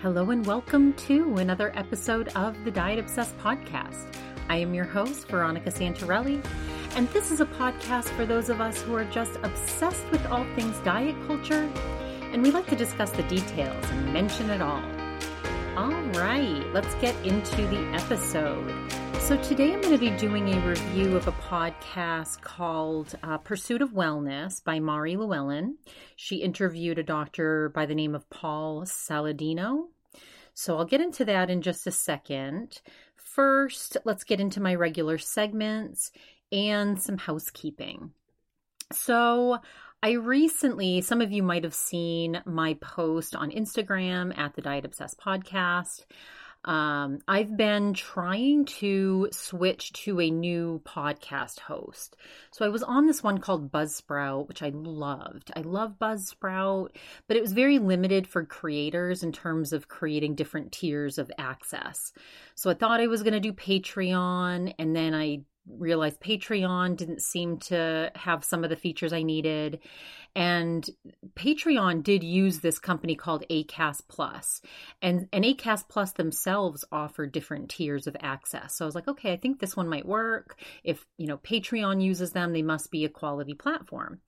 Hello and welcome to another episode of the Diet Obsessed podcast. I am your host, Veronica Santarelli, and this is a podcast for those of us who are just obsessed with all things diet culture, and we like to discuss the details and mention it all. All right, let's get into the episode. So, today I'm going to be doing a review of a podcast called uh, Pursuit of Wellness by Mari Llewellyn. She interviewed a doctor by the name of Paul Saladino. So, I'll get into that in just a second. First, let's get into my regular segments and some housekeeping. So, I recently, some of you might have seen my post on Instagram at the Diet Obsessed podcast. Um, I've been trying to switch to a new podcast host. So I was on this one called Buzzsprout, which I loved. I love Buzzsprout, but it was very limited for creators in terms of creating different tiers of access. So I thought I was going to do Patreon, and then I realized Patreon didn't seem to have some of the features I needed. And Patreon did use this company called Acast Plus, and and Acast Plus themselves offer different tiers of access. So I was like, okay, I think this one might work. If you know Patreon uses them, they must be a quality platform.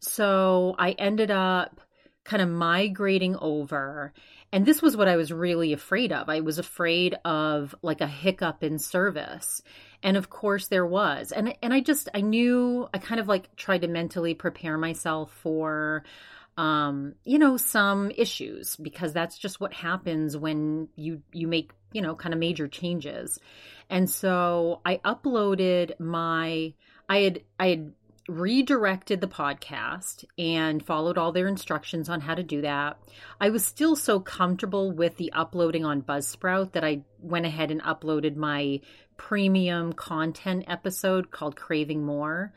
So I ended up kind of migrating over. And this was what I was really afraid of. I was afraid of like a hiccup in service. And of course there was. And and i just i knew i kind of like tried to mentally prepare myself for um you know some issues because that's just what happens when you you make you know kind of major changes. And so i uploaded my i had i had redirected the podcast and followed all their instructions on how to do that. I was still so comfortable with the uploading on Buzzsprout that I went ahead and uploaded my premium content episode called Craving More.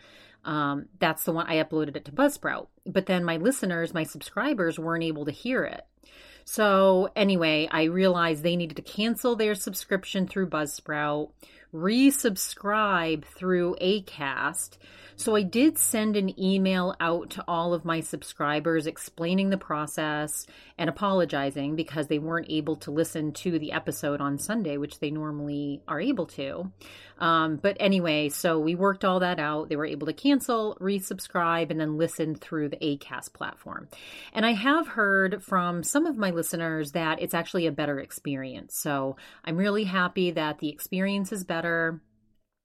Um, that's the one I uploaded it to Buzzsprout. But then my listeners, my subscribers, weren't able to hear it. So, anyway, I realized they needed to cancel their subscription through Buzzsprout, resubscribe through ACAST so I did send an email out to all of my subscribers explaining the process and apologizing because they weren't able to listen to the episode on Sunday, which they normally are able to. Um, but anyway, so we worked all that out. They were able to cancel, resubscribe, and then listen through the ACAST platform. And I have heard from some of my listeners that it's actually a better experience. So I'm really happy that the experience is better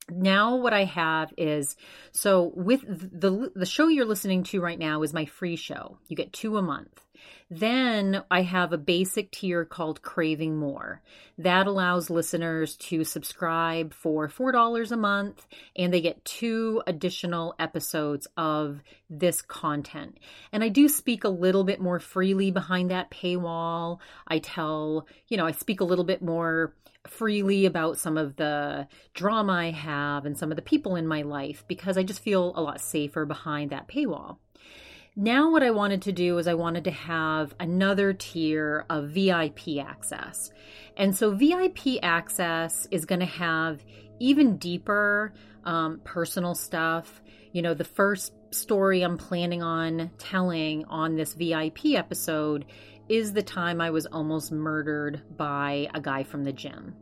now what i have is so with the the show you're listening to right now is my free show. You get two a month. Then i have a basic tier called craving more. That allows listeners to subscribe for four dollars a month and they get two additional episodes of this content. And i do speak a little bit more freely behind that paywall. I tell you know i speak a little bit more freely about some of the drama I have and some of the people in my life because I just feel a lot safer behind that paywall. Now, what I wanted to do is I wanted to have another tier of VIP access. And so, VIP access is going to have even deeper um, personal stuff. You know, the first story I'm planning on telling on this VIP episode is the time I was almost murdered by a guy from the gym.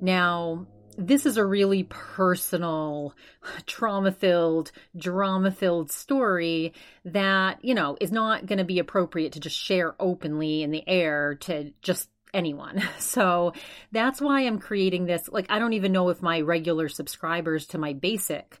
Now, this is a really personal, trauma filled, drama filled story that, you know, is not going to be appropriate to just share openly in the air to just anyone. So that's why I'm creating this. Like, I don't even know if my regular subscribers to my basic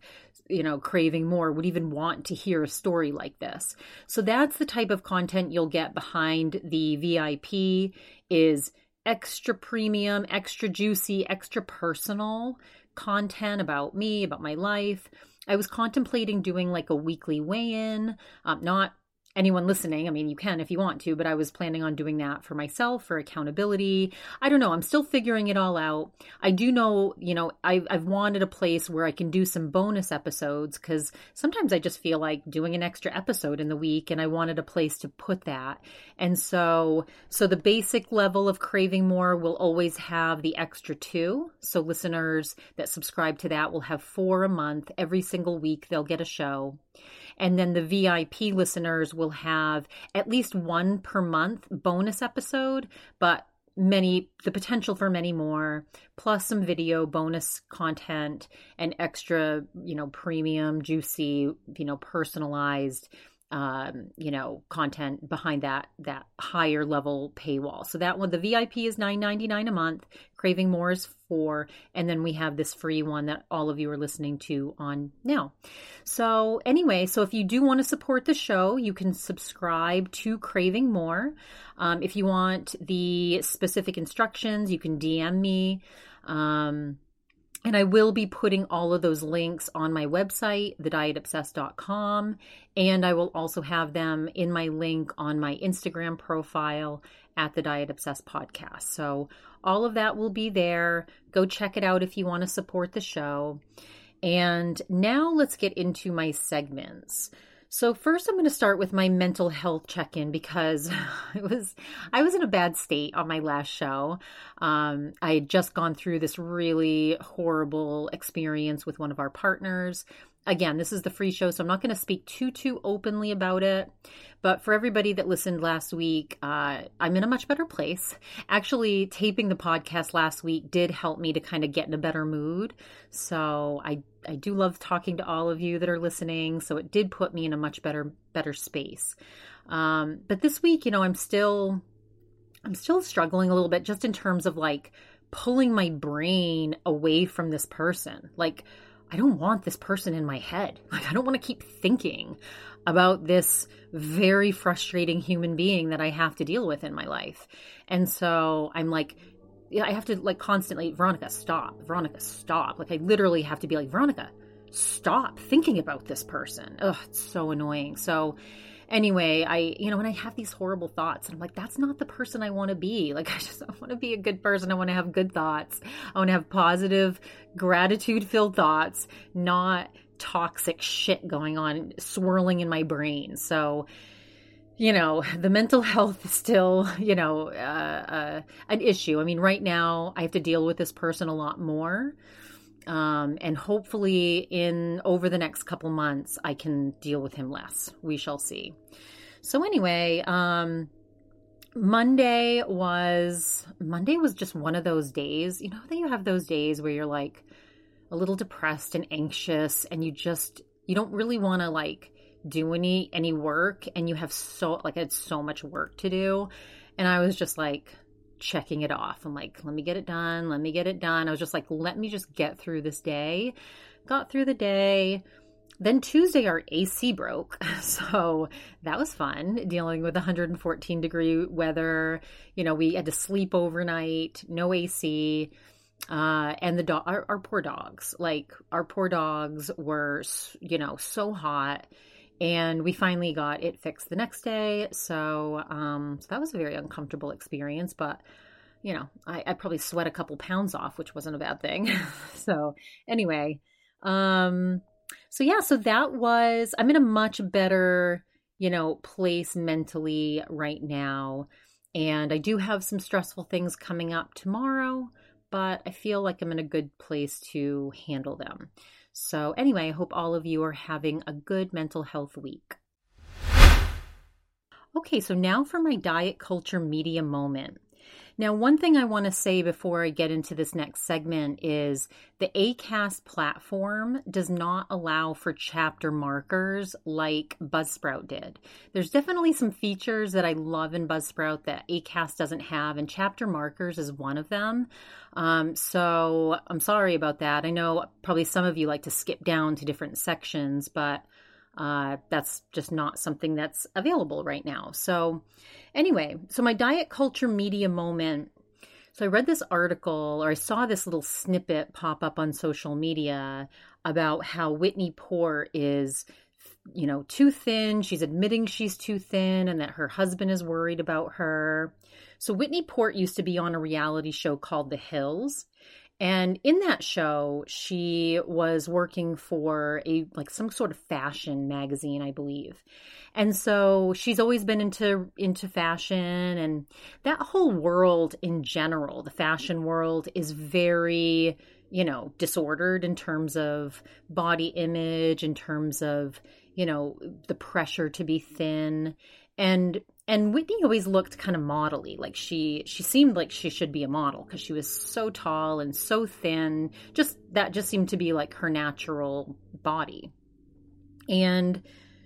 you know, craving more would even want to hear a story like this. So that's the type of content you'll get behind the VIP is extra premium, extra juicy, extra personal content about me, about my life. I was contemplating doing like a weekly weigh in, um, not anyone listening. I mean, you can if you want to, but I was planning on doing that for myself for accountability. I don't know. I'm still figuring it all out. I do know, you know, I've, I've wanted a place where I can do some bonus episodes because sometimes I just feel like doing an extra episode in the week and I wanted a place to put that. And so, so the basic level of craving more will always have the extra two. So listeners that subscribe to that will have four a month. Every single week they'll get a show. And then the VIP listeners will have at least one per month bonus episode, but many the potential for many more plus some video bonus content and extra you know premium juicy you know personalized um, you know, content behind that that higher level paywall. So that one, the VIP is nine ninety nine a month. Craving More is four, and then we have this free one that all of you are listening to on now. So anyway, so if you do want to support the show, you can subscribe to Craving More. Um, if you want the specific instructions, you can DM me. Um, and I will be putting all of those links on my website, thedietobsessed.com. And I will also have them in my link on my Instagram profile at the Diet Obsessed podcast. So all of that will be there. Go check it out if you want to support the show. And now let's get into my segments. So first I'm going to start with my mental health check-in because it was I was in a bad state on my last show. Um, I had just gone through this really horrible experience with one of our partners. Again, this is the free show, so I'm not going to speak too too openly about it. But for everybody that listened last week, uh, I'm in a much better place. Actually, taping the podcast last week did help me to kind of get in a better mood. So I I do love talking to all of you that are listening. So it did put me in a much better better space. Um, but this week, you know, I'm still I'm still struggling a little bit just in terms of like pulling my brain away from this person. Like I don't want this person in my head. Like, I don't want to keep thinking about this very frustrating human being that I have to deal with in my life. And so I'm like, I have to like constantly, Veronica, stop. Veronica, stop. Like, I literally have to be like, Veronica, stop thinking about this person. Ugh, it's so annoying. So, anyway, I, you know, when I have these horrible thoughts, and I'm like, that's not the person I want to be. Like, I just I want to be a good person. I want to have good thoughts. I want to have positive, gratitude filled thoughts, not toxic shit going on swirling in my brain. So, you know, the mental health is still, you know, uh, uh, an issue. I mean, right now I have to deal with this person a lot more um, and hopefully, in over the next couple months, I can deal with him less. We shall see. So anyway, um, Monday was Monday was just one of those days. You know that you have those days where you're like a little depressed and anxious, and you just you don't really want to like do any any work, and you have so like I had so much work to do, and I was just like checking it off. I'm like, let me get it done. Let me get it done. I was just like, let me just get through this day. Got through the day. Then Tuesday, our AC broke. So that was fun dealing with 114 degree weather. You know, we had to sleep overnight, no AC. Uh, and the dog, our, our poor dogs, like our poor dogs were, you know, so hot and we finally got it fixed the next day. So, um, so that was a very uncomfortable experience, but you know, I, I probably sweat a couple pounds off, which wasn't a bad thing. so anyway, um, so yeah, so that was, I'm in a much better, you know, place mentally right now. And I do have some stressful things coming up tomorrow, but I feel like I'm in a good place to handle them. So, anyway, I hope all of you are having a good mental health week. Okay, so now for my diet culture media moment. Now, one thing I want to say before I get into this next segment is the ACAST platform does not allow for chapter markers like Buzzsprout did. There's definitely some features that I love in Buzzsprout that ACAST doesn't have, and chapter markers is one of them. Um, so I'm sorry about that. I know probably some of you like to skip down to different sections, but uh, that's just not something that's available right now. So, anyway, so my diet culture media moment. So, I read this article or I saw this little snippet pop up on social media about how Whitney Port is, you know, too thin. She's admitting she's too thin and that her husband is worried about her. So, Whitney Port used to be on a reality show called The Hills. And in that show, she was working for a like some sort of fashion magazine, I believe. And so she's always been into into fashion and that whole world in general, the fashion world is very, you know, disordered in terms of body image, in terms of, you know, the pressure to be thin and and Whitney always looked kind of modelly like she she seemed like she should be a model because she was so tall and so thin just that just seemed to be like her natural body. And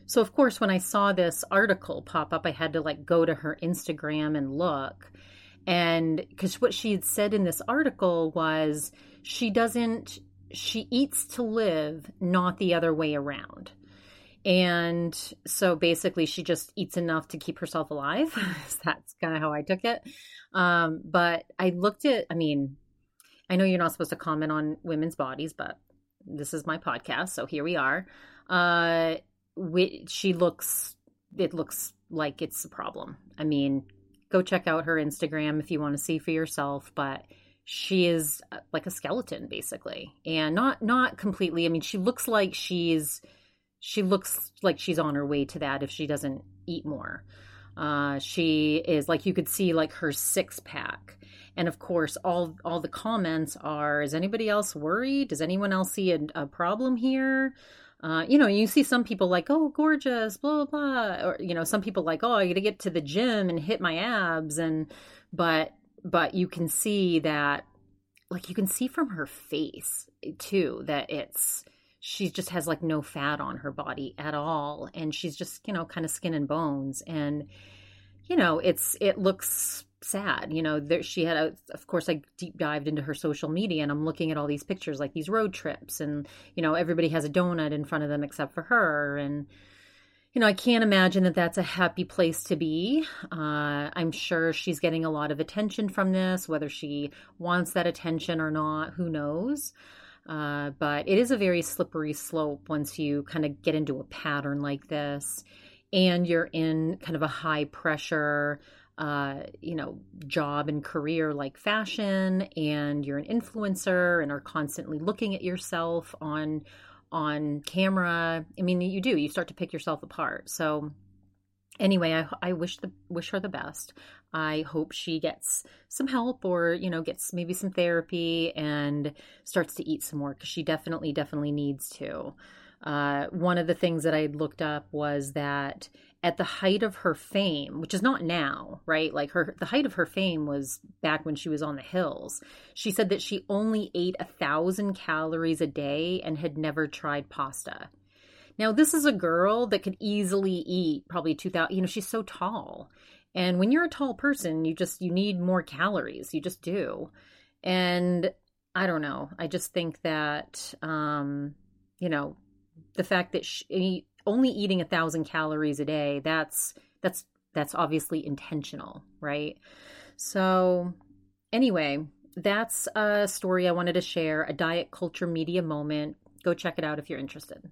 so of course when I saw this article pop up I had to like go to her Instagram and look. And because what she had said in this article was she doesn't she eats to live not the other way around and so basically, she just eats enough to keep herself alive. That's kind of how I took it. Um, but I looked at, I mean, I know you're not supposed to comment on women's bodies, but this is my podcast. So here we are. Uh, we, she looks, it looks like it's a problem. I mean, go check out her Instagram if you want to see for yourself. But she is uh, like a skeleton basically and not not completely i mean she looks like she's she looks like she's on her way to that if she doesn't eat more. Uh, she is like you could see like her six pack, and of course all all the comments are: Is anybody else worried? Does anyone else see a, a problem here? Uh, you know, you see some people like, oh, gorgeous, blah, blah, blah. Or, you know, some people like, oh, I got to get to the gym and hit my abs. And, but, but you can see that, like, you can see from her face too, that it's, she just has like no fat on her body at all and she's just you know kind of skin and bones and you know it's it looks sad you know there she had a of course i deep dived into her social media and i'm looking at all these pictures like these road trips and you know everybody has a donut in front of them except for her and you know i can't imagine that that's a happy place to be. Uh, i'm sure she's getting a lot of attention from this whether she wants that attention or not who knows uh, but it is a very slippery slope once you kind of get into a pattern like this and you're in kind of a high pressure uh, you know, job and career like fashion, and you're an influencer and are constantly looking at yourself on on camera. I mean, you do. You start to pick yourself apart. So, anyway, I, I wish the wish her the best. I hope she gets some help or, you know, gets maybe some therapy and starts to eat some more because she definitely, definitely needs to. Uh, one of the things that I looked up was that at the height of her fame, which is not now, right? Like her, the height of her fame was back when she was on the hills. She said that she only ate a thousand calories a day and had never tried pasta. Now, this is a girl that could easily eat probably 2000, you know, she's so tall. And when you're a tall person, you just you need more calories. You just do. And I don't know. I just think that um, you know, the fact that she, only eating a thousand calories a day, that's that's that's obviously intentional, right? So anyway, that's a story I wanted to share, a diet culture media moment. Go check it out if you're interested.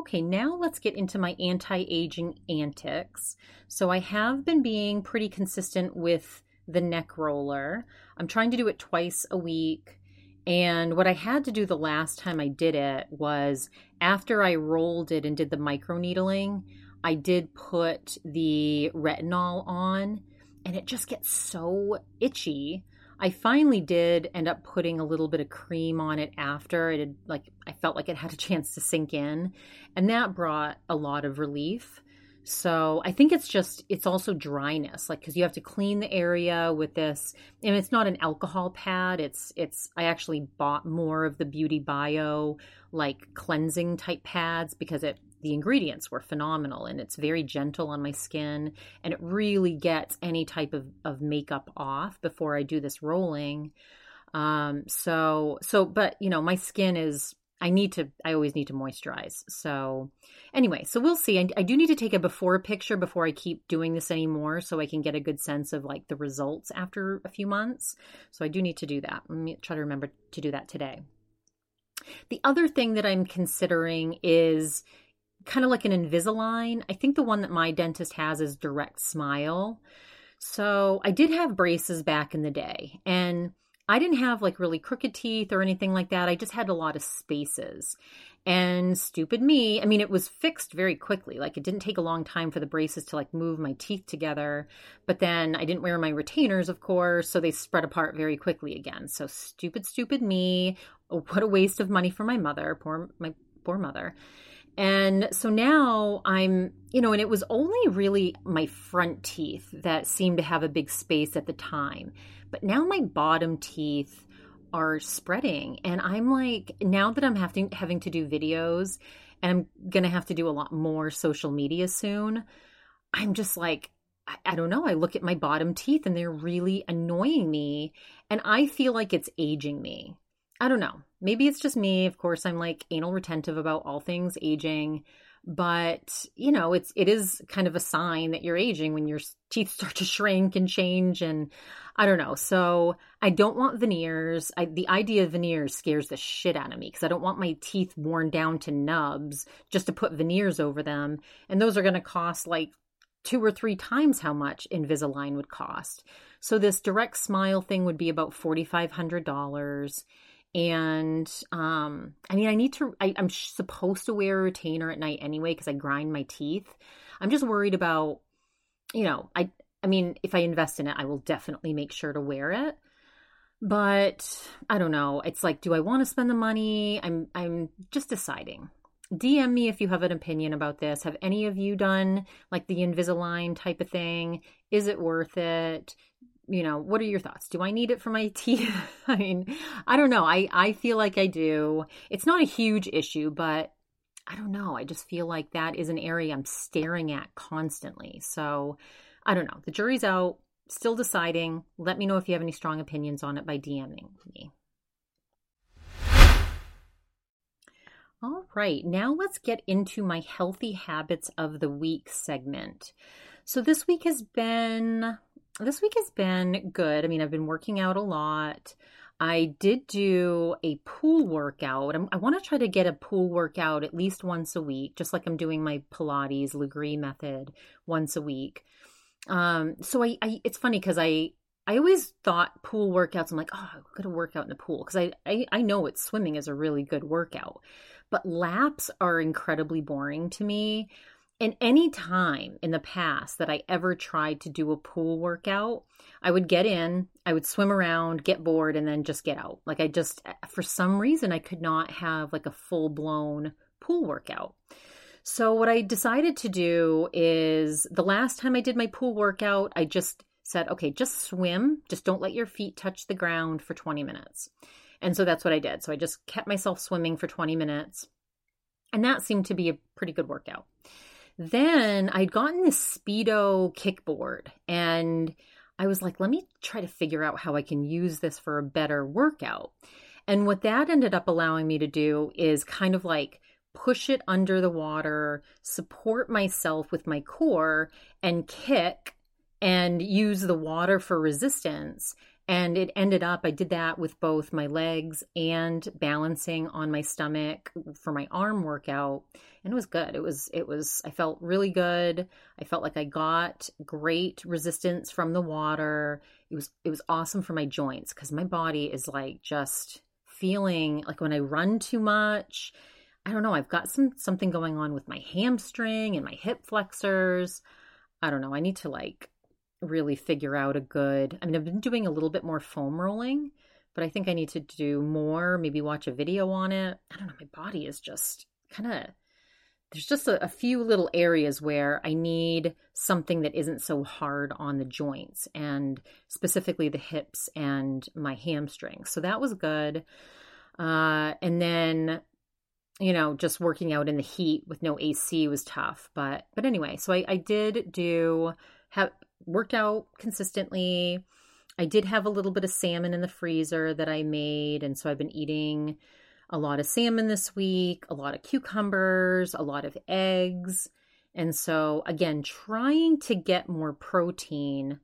Okay, now let's get into my anti aging antics. So, I have been being pretty consistent with the neck roller. I'm trying to do it twice a week. And what I had to do the last time I did it was after I rolled it and did the micro needling, I did put the retinol on, and it just gets so itchy I finally did end up putting a little bit of cream on it after it had like I felt like it had a chance to sink in and that brought a lot of relief. So I think it's just it's also dryness like cuz you have to clean the area with this and it's not an alcohol pad it's it's I actually bought more of the Beauty Bio like cleansing type pads because it the ingredients were phenomenal and it's very gentle on my skin and it really gets any type of, of makeup off before I do this rolling. Um, so, so, but you know, my skin is, I need to, I always need to moisturize. So anyway, so we'll see. I, I do need to take a before picture before I keep doing this anymore so I can get a good sense of like the results after a few months. So I do need to do that. Let me try to remember to do that today. The other thing that I'm considering is kind of like an Invisalign. I think the one that my dentist has is Direct Smile. So I did have braces back in the day, and I didn't have like really crooked teeth or anything like that. I just had a lot of spaces. And stupid me, I mean, it was fixed very quickly. Like it didn't take a long time for the braces to like move my teeth together. But then I didn't wear my retainers, of course, so they spread apart very quickly again. So stupid, stupid me. Oh, what a waste of money for my mother, poor my poor mother. And so now I'm, you know, and it was only really my front teeth that seemed to have a big space at the time. But now my bottom teeth are spreading. And I'm like, now that I'm having having to do videos and I'm gonna have to do a lot more social media soon, I'm just like, I, I don't know. I look at my bottom teeth and they're really annoying me. And I feel like it's aging me. I don't know. Maybe it's just me. Of course, I'm like anal retentive about all things aging, but you know, it's it is kind of a sign that you're aging when your teeth start to shrink and change and I don't know. So, I don't want veneers. I, the idea of veneers scares the shit out of me because I don't want my teeth worn down to nubs just to put veneers over them, and those are going to cost like two or three times how much Invisalign would cost. So this direct smile thing would be about $4,500 and um i mean i need to I, am supposed to wear a retainer at night anyway because i grind my teeth. I'm just worried about you know i i mean if i invest in it i will definitely make sure to wear it. But i don't know. It's like do i want to spend the money? I'm i'm just deciding. Dm me if you have an opinion about this. Have any of you done like the invisalign type of thing? Is it worth it you know, what are your thoughts? Do I need it for my teeth? I mean, I don't know. I, I feel like I do. It's not a huge issue, but I don't know. I just feel like that is an area I'm staring at constantly. So I don't know. The jury's out, still deciding. Let me know if you have any strong opinions on it by DMing me. All right, now let's get into my healthy habits of the week segment. So this week has been this week has been good. I mean, I've been working out a lot. I did do a pool workout. I'm, i want to try to get a pool workout at least once a week, just like I'm doing my Pilates Lagree method once a week. Um, so I, I it's funny because I I always thought pool workouts. I'm like, oh, I'm gonna work out in the pool because I, I I know it swimming is a really good workout, but laps are incredibly boring to me. And any time in the past that I ever tried to do a pool workout, I would get in, I would swim around, get bored, and then just get out. Like I just, for some reason, I could not have like a full blown pool workout. So, what I decided to do is the last time I did my pool workout, I just said, okay, just swim, just don't let your feet touch the ground for 20 minutes. And so that's what I did. So, I just kept myself swimming for 20 minutes. And that seemed to be a pretty good workout. Then I'd gotten this Speedo kickboard and I was like, let me try to figure out how I can use this for a better workout. And what that ended up allowing me to do is kind of like push it under the water, support myself with my core, and kick and use the water for resistance and it ended up, I did that with both my legs and balancing on my stomach for my arm workout. And it was good. It was, it was, I felt really good. I felt like I got great resistance from the water. It was, it was awesome for my joints because my body is like just feeling like when I run too much, I don't know, I've got some, something going on with my hamstring and my hip flexors. I don't know. I need to like really figure out a good. I mean, I've been doing a little bit more foam rolling, but I think I need to do more, maybe watch a video on it. I don't know, my body is just kind of there's just a, a, few little areas where I need something that isn't so hard on the joints and specifically the hips and my hamstrings. So that was good. Uh, and then, you know, just working out in the heat with no AC was tough. But but anyway, so I, I did do have worked out consistently. I did have a little bit of salmon in the freezer that I made. And so I've been eating a lot of salmon this week, a lot of cucumbers, a lot of eggs. And so, again, trying to get more protein.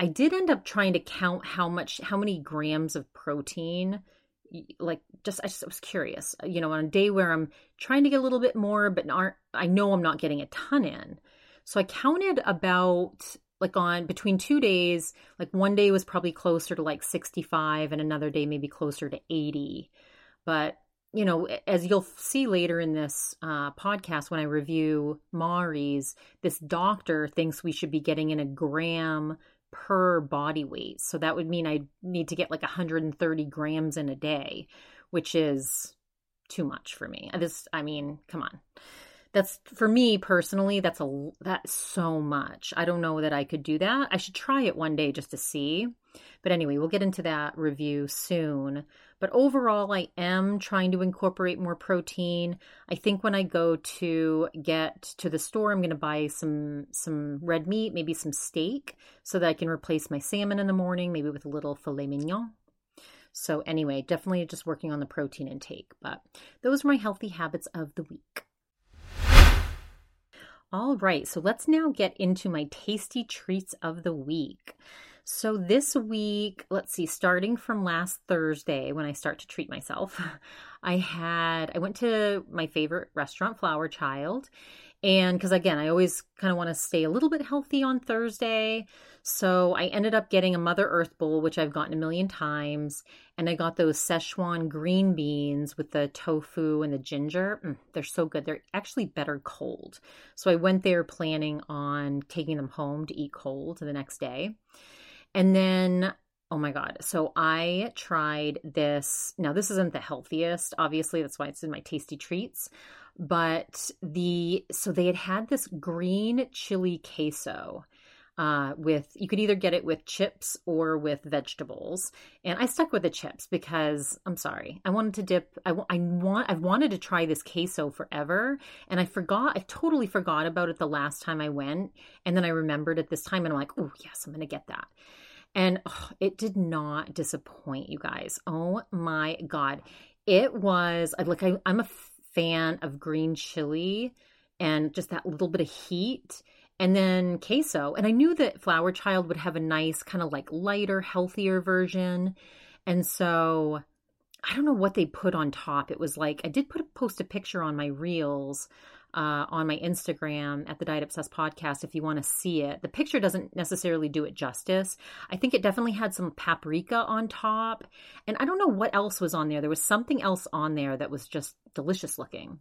I did end up trying to count how much, how many grams of protein. Like, just I just was curious, you know, on a day where I'm trying to get a little bit more, but aren't, I know I'm not getting a ton in. So I counted about like on between two days, like one day was probably closer to like 65 and another day maybe closer to 80. But, you know, as you'll see later in this uh, podcast when I review Mari's, this doctor thinks we should be getting in a gram per body weight. So that would mean I need to get like 130 grams in a day, which is too much for me. This, I mean, come on. That's for me personally, that's a that's so much. I don't know that I could do that. I should try it one day just to see. But anyway, we'll get into that review soon. But overall, I am trying to incorporate more protein. I think when I go to get to the store, I'm going to buy some some red meat, maybe some steak, so that I can replace my salmon in the morning, maybe with a little filet mignon. So anyway, definitely just working on the protein intake. But those are my healthy habits of the week. All right, so let's now get into my tasty treats of the week. So this week, let's see, starting from last Thursday when I start to treat myself, I had I went to my favorite restaurant, Flower Child, and because again, I always kind of want to stay a little bit healthy on Thursday. So I ended up getting a Mother Earth bowl, which I've gotten a million times. And I got those Szechuan green beans with the tofu and the ginger. Mm, they're so good. They're actually better cold. So I went there planning on taking them home to eat cold the next day. And then, oh my God. So I tried this. Now, this isn't the healthiest, obviously. That's why it's in my tasty treats. But the, so they had had this green chili queso. Uh, with you could either get it with chips or with vegetables and i stuck with the chips because i'm sorry i wanted to dip i, I want i've wanted to try this queso forever and i forgot i totally forgot about it the last time i went and then i remembered it this time and i'm like oh yes i'm gonna get that and oh, it did not disappoint you guys. Oh my God. It was like I, I'm a fan of green chili and just that little bit of heat and then queso. And I knew that Flower Child would have a nice, kind of like lighter, healthier version. And so I don't know what they put on top. It was like I did put a, post a picture on my reels uh, on my Instagram at the Diet Obsessed podcast if you want to see it. The picture doesn't necessarily do it justice. I think it definitely had some paprika on top. And I don't know what else was on there. There was something else on there that was just delicious looking.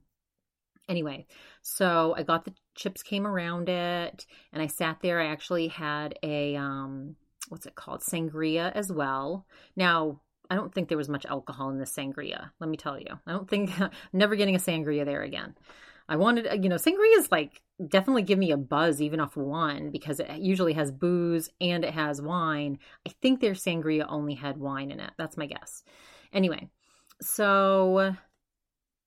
Anyway, so I got the chips came around it and I sat there. I actually had a um what's it called? Sangria as well. Now, I don't think there was much alcohol in the sangria. Let me tell you. I don't think never getting a sangria there again. I wanted, uh, you know, sangria is like definitely give me a buzz even off one because it usually has booze and it has wine. I think their sangria only had wine in it. That's my guess. Anyway, so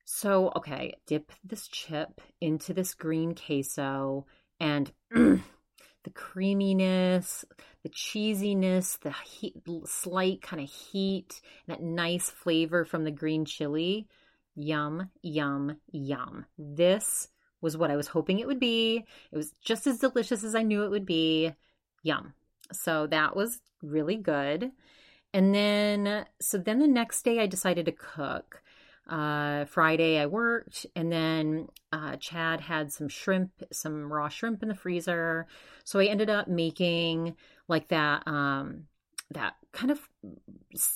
so okay, dip this chip into this green queso and the creaminess, the cheesiness, the heat, slight kind of heat, that nice flavor from the green chili Yum, yum, yum. This was what I was hoping it would be. It was just as delicious as I knew it would be. Yum. So that was really good. And then, so then the next day I decided to cook. Uh, Friday I worked, and then uh, Chad had some shrimp, some raw shrimp in the freezer. So I ended up making like that um, that kind of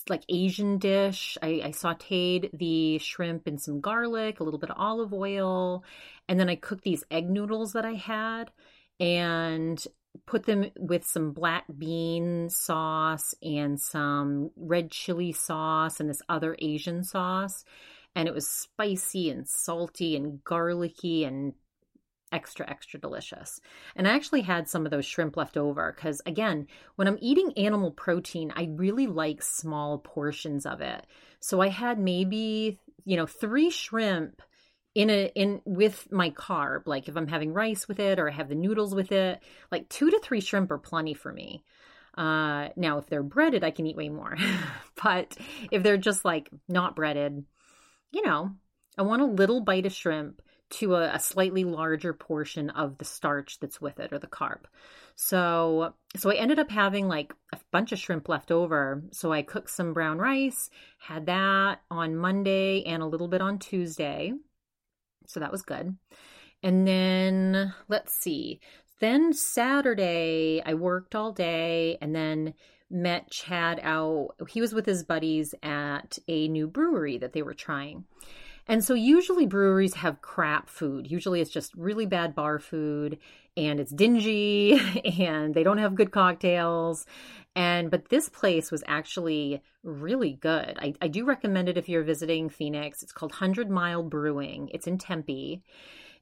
like Asian dish. I, I, sauteed the shrimp in some garlic, a little bit of olive oil, and then I cooked these egg noodles that I had and put them with some black bean sauce and some red chili sauce and this other Asian sauce. And it was spicy and salty and garlicky and extra, extra delicious. And I actually had some of those shrimp left over because, again, when I'm eating animal protein, I really like small portions of it. So I had maybe, you know, three shrimp in a in with my carb like if i'm having rice with it or i have the noodles with it like two to three shrimp are plenty for me uh now if they're breaded i can eat way more but if they're just like not breaded you know i want a little bite of shrimp to a, a, slightly larger portion of the starch that's with it or the carb. So so I ended up having like a bunch of shrimp left over. So I cooked some brown rice, had that on Monday and a little bit on Tuesday. So that was good. And then let's see. Then Saturday I worked all day and then met Chad out. He was with his buddies at a new brewery that they were trying. And so usually breweries have crap food. Usually it's just really bad bar food and it's dingy and they don't have good cocktails. And but this place was actually really good. I, I do recommend it if you're visiting Phoenix. It's called Hundred Mile Brewing. It's in Tempe.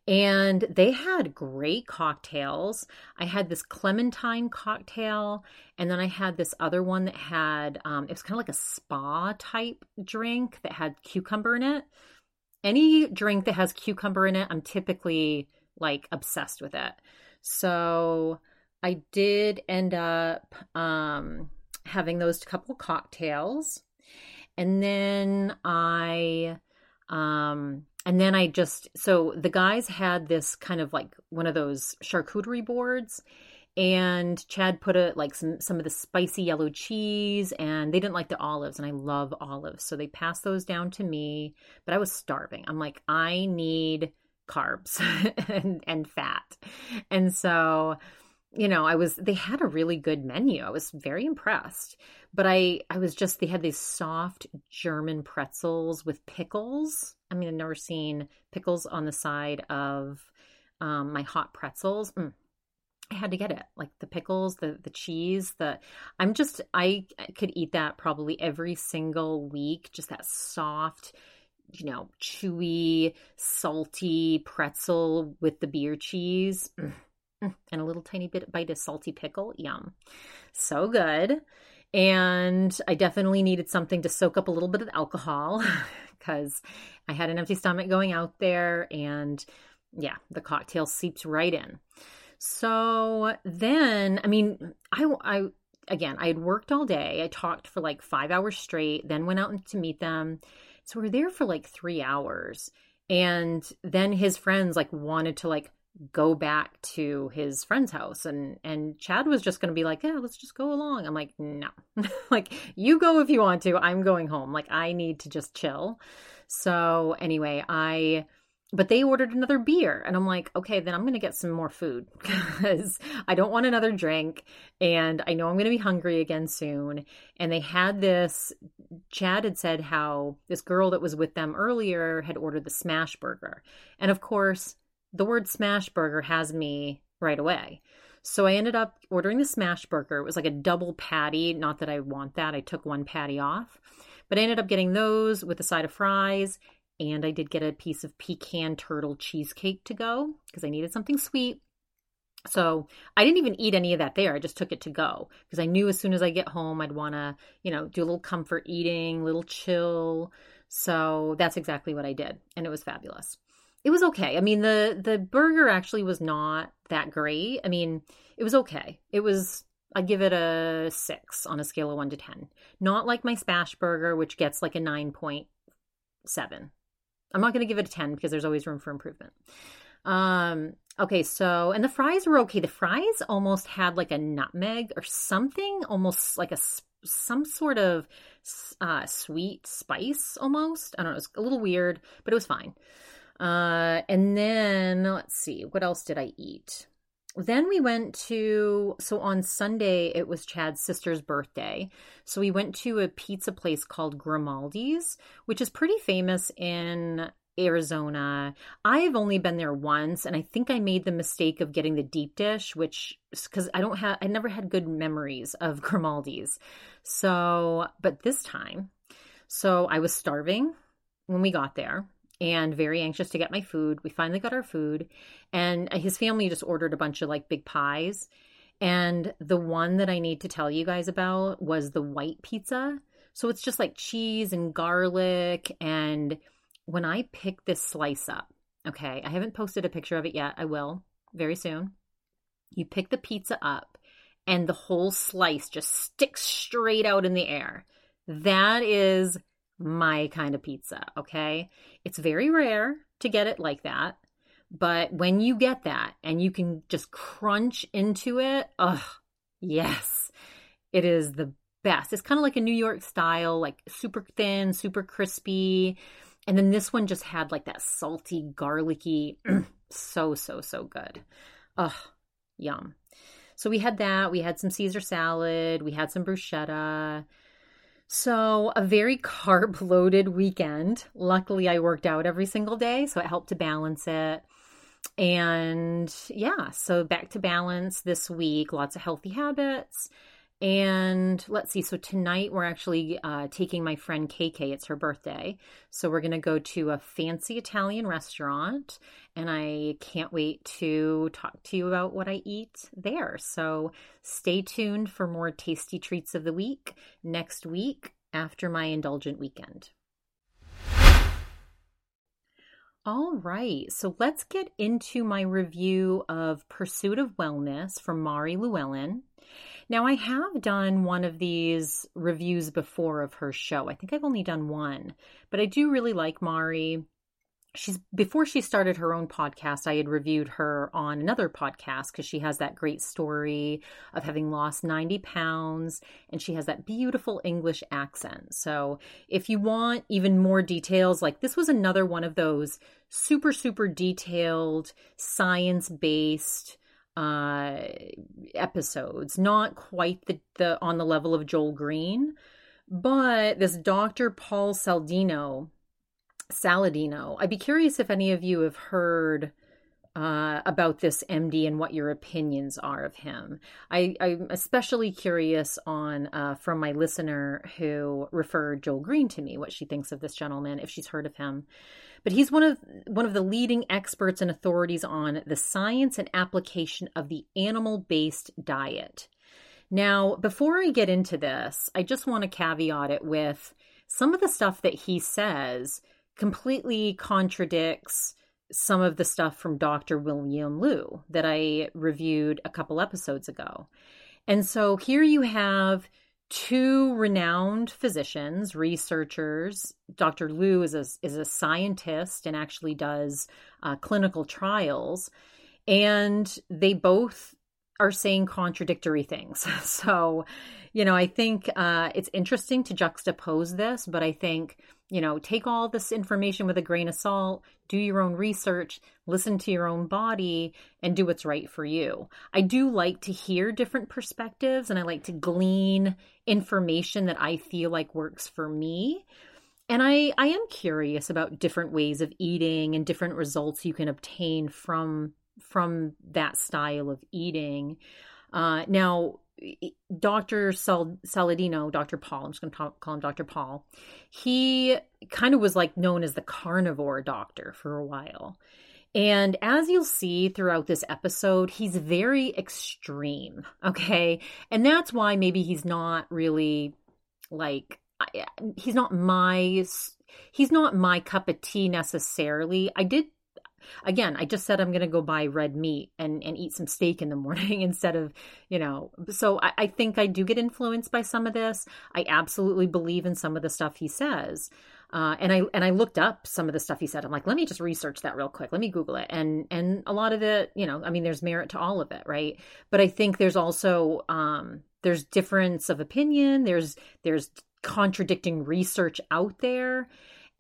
And they had great cocktails. I had this clementine cocktail, and then I had this other one that had, um, it was kind of like a spa type drink that had cucumber in it. Any drink that has cucumber in it, I'm typically like obsessed with it. So I did end up um, having those couple cocktails. And then I um and then I just so the guys had this kind of like one of those charcuterie boards and Chad put a like some some of the spicy yellow cheese and they didn't like the olives and I love olives so they passed those down to me but I was starving. I'm like I need carbs and and fat. And so you know, I was they had a really good menu. I was very impressed. But I I was just they had these soft German pretzels with pickles. I mean, I've never seen pickles on the side of um, my hot pretzels. Mm. I had to get it. Like the pickles, the the cheese, the I'm just I could eat that probably every single week. Just that soft, you know, chewy, salty pretzel with the beer cheese. Mm and a little tiny bit bite of salty pickle. Yum. So good. And I definitely needed something to soak up a little bit of alcohol because I had an empty stomach going out there. And yeah, the cocktail seeped right in. So then, I mean, I, I, again, I had worked all day. I talked for like five hours straight, then went out to meet them. So we are there for like three hours. And then his friends like wanted to like go back to his friend's house and and Chad was just going to be like, "Yeah, let's just go along." I'm like, "No." like, "You go if you want to. I'm going home. Like I need to just chill." So, anyway, I but they ordered another beer and I'm like, "Okay, then I'm to get some more food cuz I don't want another drink and I know I'm to be hungry again soon." And they had this Chad had said how this girl that was with them earlier had ordered the smash burger. And of course, the word smash burger has me right away. So I ended up ordering the smash burger. It was like a double patty. Not that I want that. I took one patty off. But I ended up getting those with a side of fries. And I did get a piece of pecan turtle cheesecake to go because I needed something sweet. So I didn't even eat any of that there. I just took it to go because I knew as soon as I get home, I'd want to, you know, do a little comfort eating, little chill. So that's exactly what I did. And it was fabulous it was okay. I mean, the the burger actually was not that great. I mean, it was okay. It was I'd give it a six on a scale of one to ten. Not like my Smash Burger, which gets like a nine point seven. I'm not going to give it a ten because there's always room for improvement. Um. Okay. So, and the fries were okay. The fries almost had like a nutmeg or something, almost like a some sort of uh, sweet spice almost. I don't know. It was a little weird, but it was fine. Uh, and then let's see, what else did I eat? Then we went to, so on Sunday, it was Chad's sister's birthday. So we went to a pizza place called Grimaldi's, which is pretty famous in Arizona. I've only been there once, and I think I made the mistake of getting the deep dish, which because I don't have, I never had good memories of Grimaldi's. So, but this time, so I was starving when we got there and very anxious to get my food. We finally got our food, and his family just ordered a bunch of like big pies. And the one that I need to tell you guys about was the white pizza. So it's just like cheese and garlic. And when I pick this slice up, okay, I haven't posted a picture of it yet. I will very soon. You pick the pizza up, and the whole slice just sticks straight out in the air. That is my kind of pizza, okay? It's very rare to get it like that, but when you get that and you can just crunch into it, ugh, yes, it is the best. It's kind of like a New York style, like super thin, super crispy. And then this one just had like that salty, garlicky, so, so, so good. Ugh, yum. So we had that. We had some Caesar salad. We had some bruschetta. So, a very carb loaded weekend. Luckily, I worked out every single day, so it helped to balance it. and yeah, so back to balance this week, lots of healthy habits. And let's see, so tonight we're actually uh, taking my friend KK. It's her birthday. So we're to go to a fancy Italian restaurant. And I can't wait to talk to you about what I eat there. So stay tuned for more tasty treats of the week next week after my indulgent weekend. All right, so let's get into my review of Pursuit of Wellness from Mari Llewellyn. Now, I have done one of these reviews before of her show. I think I've only done one, but I do really like Mari she's before she started her own podcast i had reviewed her on another podcast because she has that great story of having lost 90 pounds and she has that beautiful english accent so if you want even more details like this was another one of those super super detailed science based uh episodes not quite the, the on the level of joel green but this dr paul saladino Saladino. I'd be curious if any of you have heard uh, about this MD and what your opinions are of him. I, am especially curious on uh, from my listener who referred Joel Green to me what she thinks of this gentleman, if she's heard of him. But he's one of one of the leading experts and authorities on the science and application of the animal-based diet. Now, before I get into this, I just want to caveat it with some of the stuff that he says completely contradicts some of the stuff from Dr. William Li that I reviewed a couple episodes ago. And so here you have two renowned physicians, researchers. Dr. Li is a, is a scientist and actually does uh, clinical trials. And they both are saying contradictory things. So, you know, I think uh, it's interesting to juxtapose this, but I think you know, take all this information with a grain of salt, do your own research, listen to your own body, and do what's right for you. I do like to hear different perspectives and I like to glean information that I feel like works for me. And I, I am curious about different ways of eating and different results you can obtain from from that style of eating. Uh, now, Dr. Sal- Saladino, Dr. Paul, I'm just going to call him Dr. Paul, he kind of was like known as the carnivore doctor for a while. And as you'll see throughout this episode, he's very extreme. Okay. And that's why maybe he's not really like, he's not my. He's not my cup of tea necessarily. I did again, I just said I'm going to go buy red meat and, and eat some steak in the morning instead of, you know, so I, I think I do get influenced by some of this. I absolutely believe in some of the stuff he says. Uh, and I and I looked up some of the stuff he said. I'm like, let me just research that real quick. Let me Google it. And and a lot of it, you know, I mean, there's merit to all of it, right? But I think there's also um, there's difference of opinion. There's there's contradicting research out there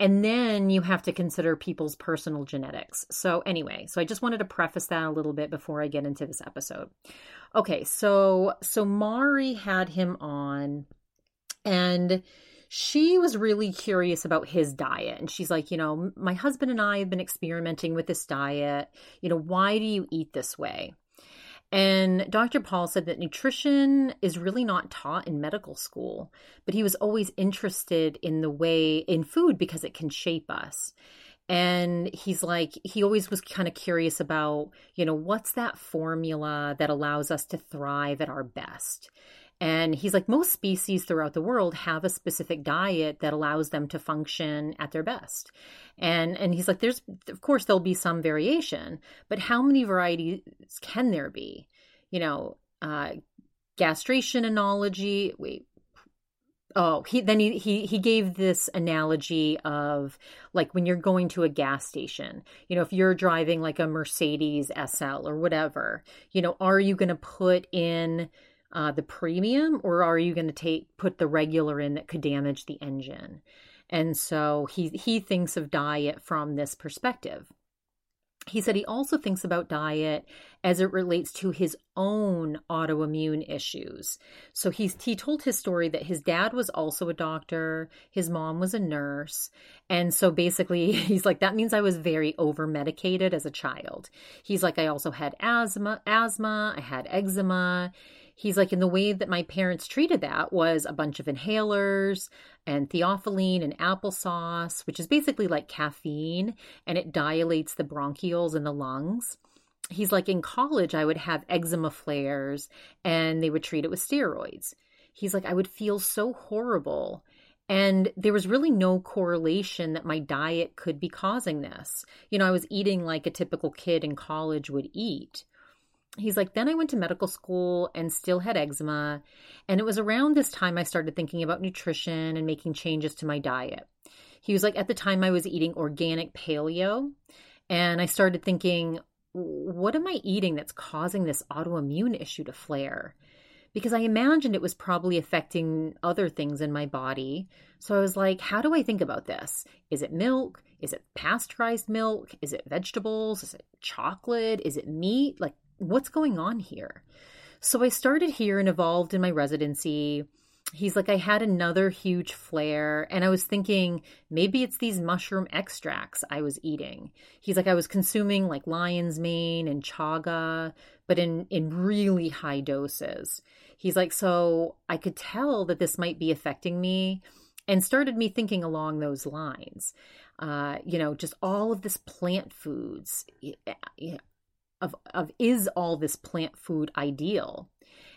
and then you have to consider people's personal genetics. So, anyway, so I just wanted to preface that a little bit before I get into this episode. Okay, so so Mari had him on and she was really curious about his diet and she's like, you know, my husband and I have been experimenting with this diet. You know, why do you eat this way? And Dr. Paul said that nutrition is really not taught in medical school, but he was always interested in the way in food because it can shape us. And he's like, he always was kind of curious about, you know, what's that formula that allows us to thrive at our best? And he's like, most species throughout the world have a specific diet that allows them to function at their best. And and he's like, there's of course there'll be some variation, but how many varieties can there be? You know, uh, gastration analogy. Wait, oh he then he, he he gave this analogy of like when you're going to a gas station you know if you're driving like a mercedes sl or whatever you know are you going to put in uh, the premium or are you going to take put the regular in that could damage the engine and so he he thinks of diet from this perspective he said he also thinks about diet as it relates to his own autoimmune issues. So he's, he told his story that his dad was also a doctor, his mom was a nurse. And so basically, he's like, that means I was very over medicated as a child. He's like, I also had asthma, asthma, I had eczema. He's like, in the way that my parents treated that was a bunch of inhalers and theophylline and applesauce, which is basically like caffeine and it dilates the bronchioles in the lungs. He's like, in college, I would have eczema flares and they would treat it with steroids. He's like, I would feel so horrible. And there was really no correlation that my diet could be causing this. You know, I was eating like a typical kid in college would eat he's like, then I went to medical school and still had eczema. And it was around this time I started thinking about nutrition and making changes to my diet. He was like, at the time I was eating organic paleo. And I started thinking, what am I eating that's causing this autoimmune issue to flare? Because I imagined it was probably affecting other things in my body. So I was like, how do I think about this? Is it milk? Is it pasteurized milk? Is it vegetables? Is it chocolate? Is it meat? Like, what's going on here? So I started here and evolved in my residency. He's like, I had another huge flare, and I was thinking maybe it's these mushroom extracts I was eating. He's like, I was consuming like lion's mane and chaga, but in, in really high doses. He's like, so I could tell that this might be affecting me and started me thinking along those lines. Uh, you know, just all of this plant foods of, of is all this plant food ideal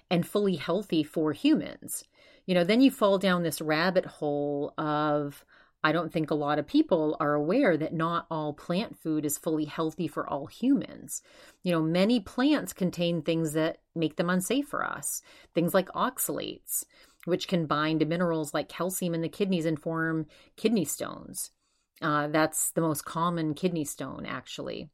and fully healthy for humans? You know, then you fall down this rabbit hole of, I don't think a lot of people are aware that not all plant food is fully healthy for all humans. You know, many plants contain things that make them unsafe for us, things like oxalates, which can bind to minerals like calcium in the kidneys and form kidney stones. Uh, that's the most common kidney stone, actually.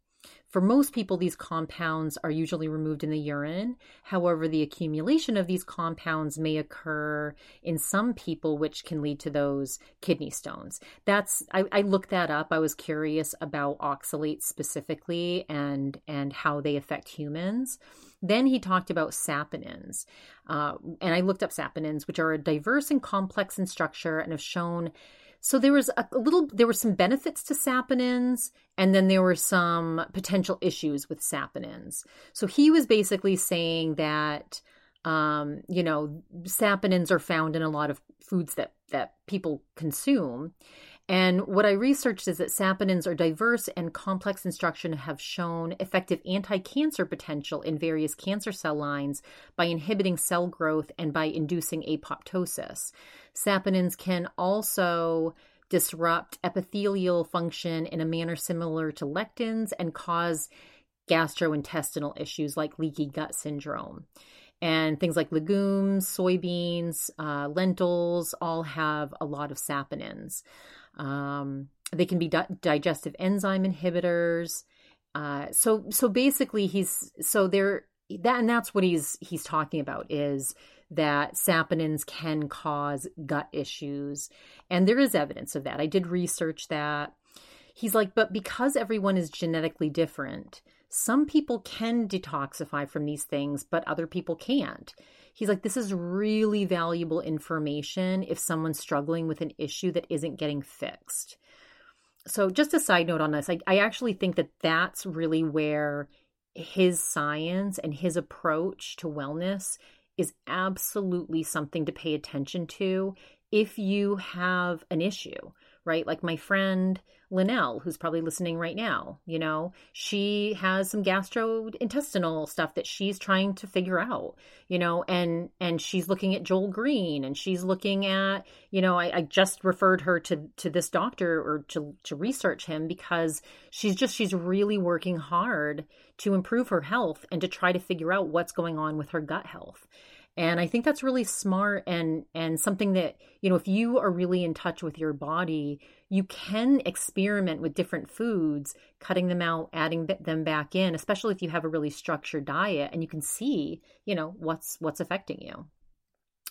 For most people, these compounds are usually removed in the urine. However, the accumulation of these compounds may occur in some people, which can lead to those kidney stones. That's I, I looked that up. I was curious about oxalates specifically and and how they affect humans. Then he talked about saponins, uh, and I looked up saponins, which are diverse and complex in structure and have shown so there was a, little, there were some benefits to saponins, and then there were some potential issues with saponins. So he was basically saying that, um, you know, saponins are found in a lot of foods that that people consume, and what I researched is that saponins are diverse and complex in structure and have shown effective anti cancer potential in various cancer cell lines by inhibiting cell growth and by inducing apoptosis. Saponins can also disrupt epithelial function in a manner similar to lectins and cause gastrointestinal issues like leaky gut syndrome. And things like legumes, soybeans, uh, lentils all have a lot of saponins. Um, they can be di- digestive enzyme inhibitors. Uh, so so basically, he's so there that and that's what he's he's talking about is that saponins can cause gut issues, and there is evidence of that. I did research that. He's like, but because everyone is genetically different, some people can detoxify from these things, but other people can't. He's like, this is really valuable information if someone's struggling with an issue that isn't getting fixed. So, just a side note on this, I, I actually think that that's really where his science and his approach to wellness is absolutely something to pay attention to if you have an issue right? Like my friend Linnell, who's probably listening right now, you know, she has some gastrointestinal stuff that she's trying to figure out, you know, and and she's looking at Joel Green and she's looking at, you know, I, I just referred her to to this doctor or to to research him because she's just she's really working hard to improve her health and to try to figure out what's going on with her gut health and i think that's really smart and and something that you know if you are really in touch with your body you can experiment with different foods cutting them out adding them back in especially if you have a really structured diet and you can see you know what's what's affecting you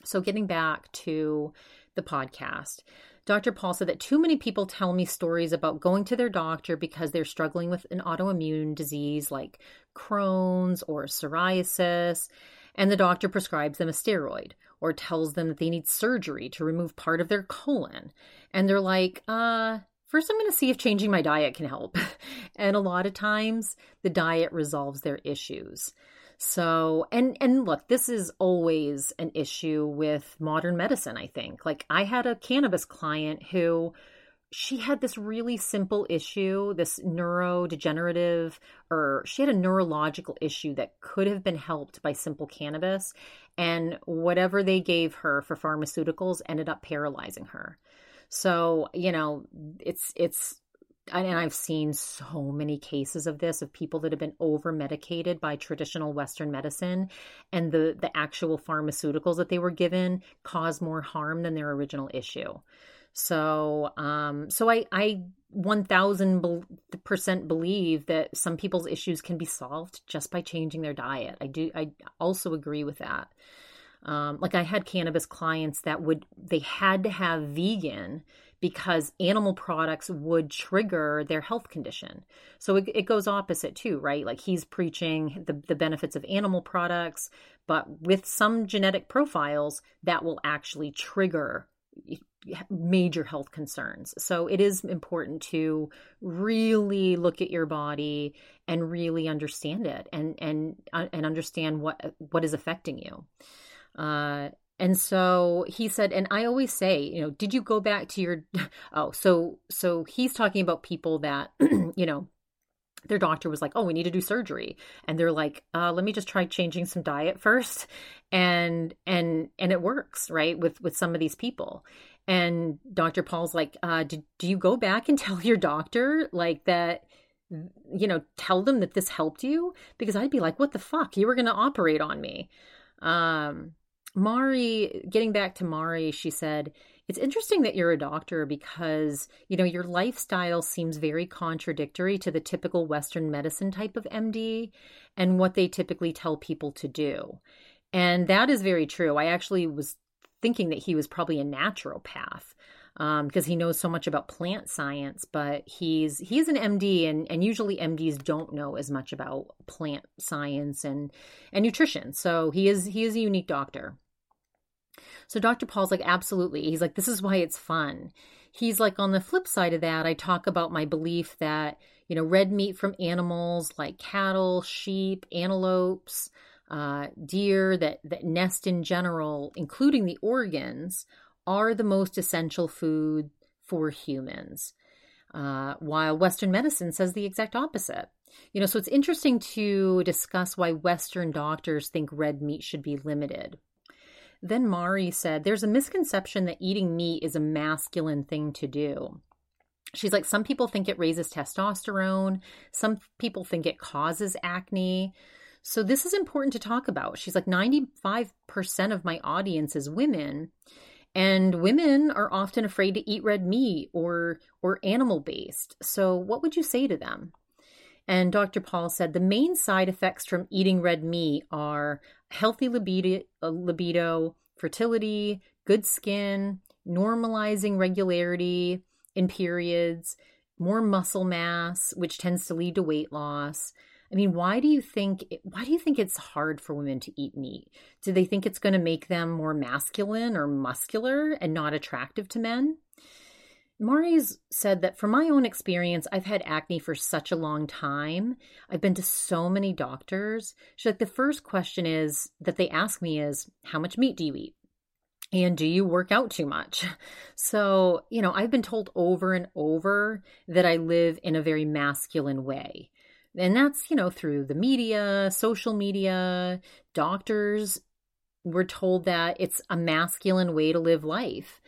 So, getting back to the podcast, Dr. Paul said that too many people tell me stories about going to their doctor because they're struggling with an autoimmune disease like Crohn's or psoriasis, and the doctor prescribes them a steroid or tells them that they need surgery to remove part of their colon. And they're like, uh, first I'm going to see if changing my diet can help. and a lot of times the diet resolves their issues. So, and and look, this is always an issue with modern medicine, I think. Like I had a cannabis client who she had this really simple issue, this neurodegenerative, or she had a neurological issue that could have been helped by simple cannabis. And whatever they gave her for pharmaceuticals ended up paralyzing her. So, you know, it's, it's, and I've seen so many cases of this of people that have been over medicated by traditional Western medicine, and the the actual pharmaceuticals that they were given cause more harm than their original issue. So, um, so I I one thousand percent believe that some people's issues can be solved just by changing their diet. I do. I also agree with that. Um, like I had cannabis clients that would they had to have vegan because animal products would trigger their health condition. So it, it goes opposite too, right? Like he's preaching the, the benefits of animal products, but with some genetic profiles that will actually trigger major health concerns. So it is important to really look at your body and really understand it and and uh, and understand what what is affecting you. Uh, and so he said, and I always say, you know, did you go back to your, oh, so, so he's talking about people that, you know, their doctor was like, oh, we need to do surgery. And they're like, uh, let me just try changing some diet first. And, and, and it works, right. With, with some of these people. And Dr. Paul's like, uh, did, do you go back and tell your doctor like that, you know, tell them that this helped you? Because I'd be like, what the fuck? You were going to operate on me. Um, Mari, getting back to Mari, she said, It's interesting that you're a doctor because, you know, your lifestyle seems very contradictory to the typical Western medicine type of MD and what they typically tell people to do. And that is very true. I actually was thinking that he was probably a naturopath because um, he knows so much about plant science, but he's he's an MD, and and usually MDs don't know as much about plant science and and nutrition. So he is he is a unique doctor. So Dr. Paul's like, absolutely. He's like, this is why it's fun. He's like, on the flip side of that, I talk about my belief that you know red meat from animals like cattle, sheep, antelopes. Uh, deer that that nest in general, including the organs, are the most essential food for humans. Uh, while Western medicine says the exact opposite. You know, so it's interesting to discuss why Western doctors think red meat should be limited. Then Mari said, There's a misconception that eating meat is a masculine thing to do. She's like, Some people think it raises testosterone, some people think it causes acne. So, this is important to talk about. She's like, 95% of my audience is women. And women are often afraid to eat red meat or or animal based. So what would you say to them? And Dr. Paul said the main side effects from eating red meat are healthy libido, libido fertility, good skin, normalizing regularity in periods, more muscle mass, which tends to lead to weight loss, I mean, why do you think why do you think it's hard for women to eat meat? Do they think it's going to make them more masculine or muscular and not attractive to men? Mari's said that from my own experience, I've had acne for such a long time. I've been to so many doctors. She's like, the first question is that they ask me is, how much meat do you eat? And do you work out too much? So, you know, I've been told over and over that I live in a very masculine way. And that's, you know, through the media, social media, doctors. We're told that it's a masculine way to live life.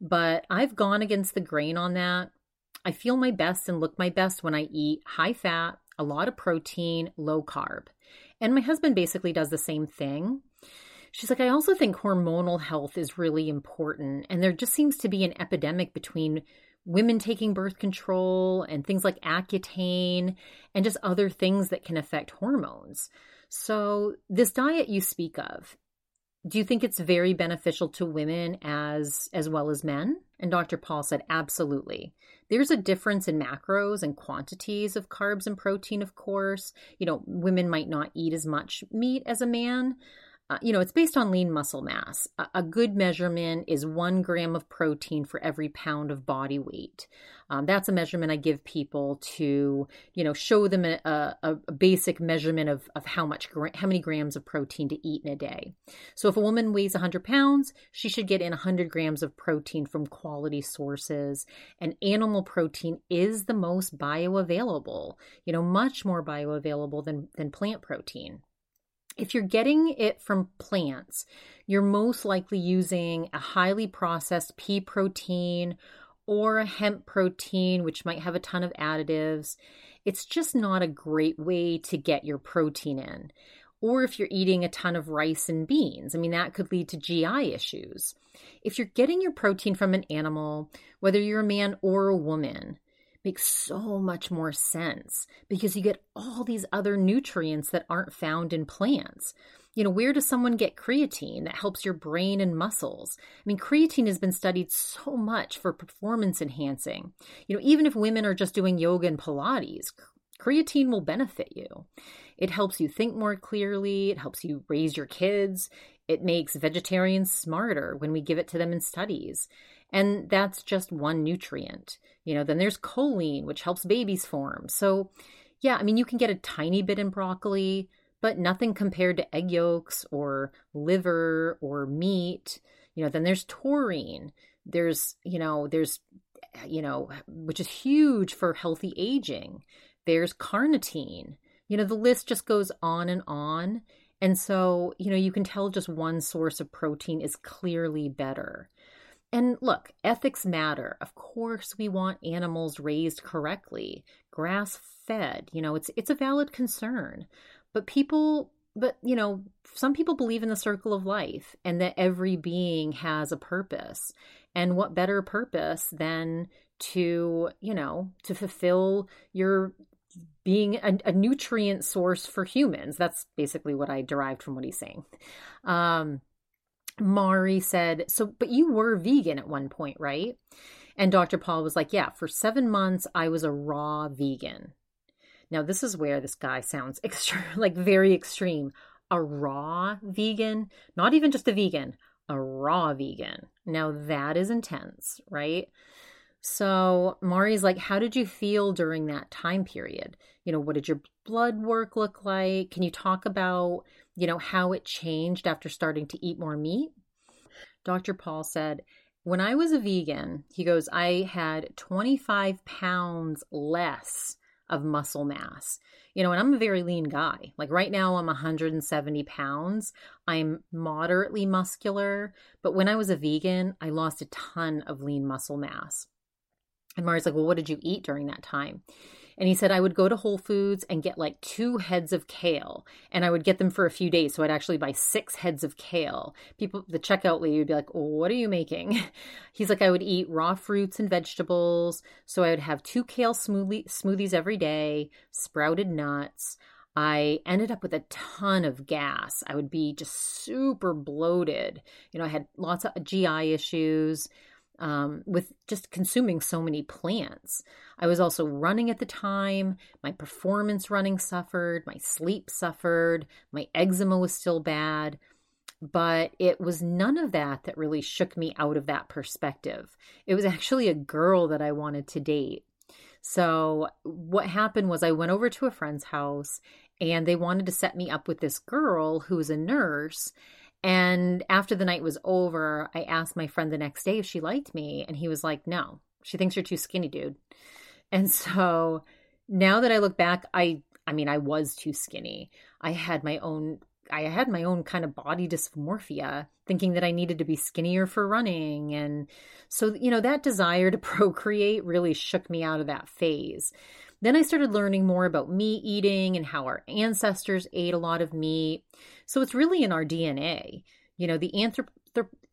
But I've gone against the grain on that. I feel my best and look my best when I eat high fat, a lot of protein, low carb. And my husband basically does the same thing. She's like, I also think hormonal health is really important. And there just seems to be an epidemic between women taking birth control and things like Accutane and just other things that can affect hormones. So, this diet you speak of, do you think it's very beneficial to women as as well as men? And Dr. Paul said absolutely. There's a difference in macros and quantities of carbs and protein, of course. You know, women might not eat as much meat as a man, uh, you know, it's based on lean muscle mass. A, a, good measurement is one gram of protein for every pound of body weight. Um, that's a measurement I give people to, you know, show them a, a, a basic measurement of, of how much, how many grams of protein to eat in a day. So if a woman weighs 100 pounds, she should get in 100 grams of protein from quality sources. And animal protein is the most bioavailable, you know, much more bioavailable than, than plant protein. If you're getting it from plants, you're most likely using a highly processed pea protein or a hemp protein, which might have a ton of additives. It's just not a great way to get your protein in. Or if you're eating a ton of rice and beans, I mean, that could lead to GI issues. If you're getting your protein from an animal, whether you're a man or a woman, makes so much more sense because you get all these other nutrients that aren't found in plants. You know, where does someone get creatine that helps your brain and muscles? I mean, creatine has been studied so much for performance enhancing. You know, even if women are just doing yoga and Pilates, creatine will benefit you. It helps you think more clearly, it helps you raise your kids, it makes vegetarians smarter when we give it to them in studies. And that's just one nutrient. You know, then there's choline, which helps babies form. So, yeah, I mean, you can get a tiny bit in broccoli, but nothing compared to egg yolks or liver or meat. You know, then there's taurine. There's, you know, there's, you know, which is huge for healthy aging. There's carnitine. You know, the list just goes on and on. And so, you know, you can tell just one source of protein is clearly better. And look, ethics matter. Of course, we want animals raised correctly, grass fed. You know, it's it's a valid concern. But people but you know, some people believe in the circle of life and that every being has a purpose. And what better purpose than to, you know, to fulfill your being a, a, nutrient source for humans. That's basically what I derived from what he's saying. Um, Mari said, So, but you were vegan at one point, right? And Dr. Paul was like, Yeah, for seven months, I was a raw vegan. Now, this is where this guy sounds extreme, like very extreme. A raw vegan, not even just a vegan, a raw vegan. Now, that is intense, right? So Mari's like, How did you feel during that time period? You know, what did your blood work look like? Can you talk about, you know, how it changed after starting to eat more meat? Dr. Paul said, When I was a vegan, he goes, I had 25 pounds less of muscle mass. You know, and I'm a very lean guy. Like right now, I'm 170 pounds. I'm moderately muscular, but when I was a vegan, I lost a ton of lean muscle mass. And Mari's like, Well, what did you eat during that time? And he said, I would go to Whole Foods and get like two heads of kale. And I would get them for a few days. So I'd actually buy six heads of kale. People, the checkout lady would be like, What are you making? He's like, I would eat raw fruits and vegetables. So I would have two kale smoothie, smoothies every day, sprouted nuts. I ended up with a ton of gas. I would be just super bloated. You know, I had lots of GI issues um, with just consuming so many plants. I was also running at the time. My performance running suffered. My sleep suffered. My eczema was still bad. But it was none of that that really shook me out of that perspective. It was actually a girl that I wanted to date. So, what happened was I went over to a friend's house and they wanted to set me up with this girl who was a nurse and after the night was over, I asked my friend the next day if she liked me. And he was like, no, she thinks you're too skinny, dude. And so now that I look back, I, I mean, I was too skinny. I had my own, I had my own kind of body dysmorphia, thinking that I needed to be skinnier for running. And so, you know, that desire to procreate really shook me out of that phase. Then I started learning more about meat eating and how our ancestors ate a lot of meat. So it's really in our DNA. You know, the anthrop-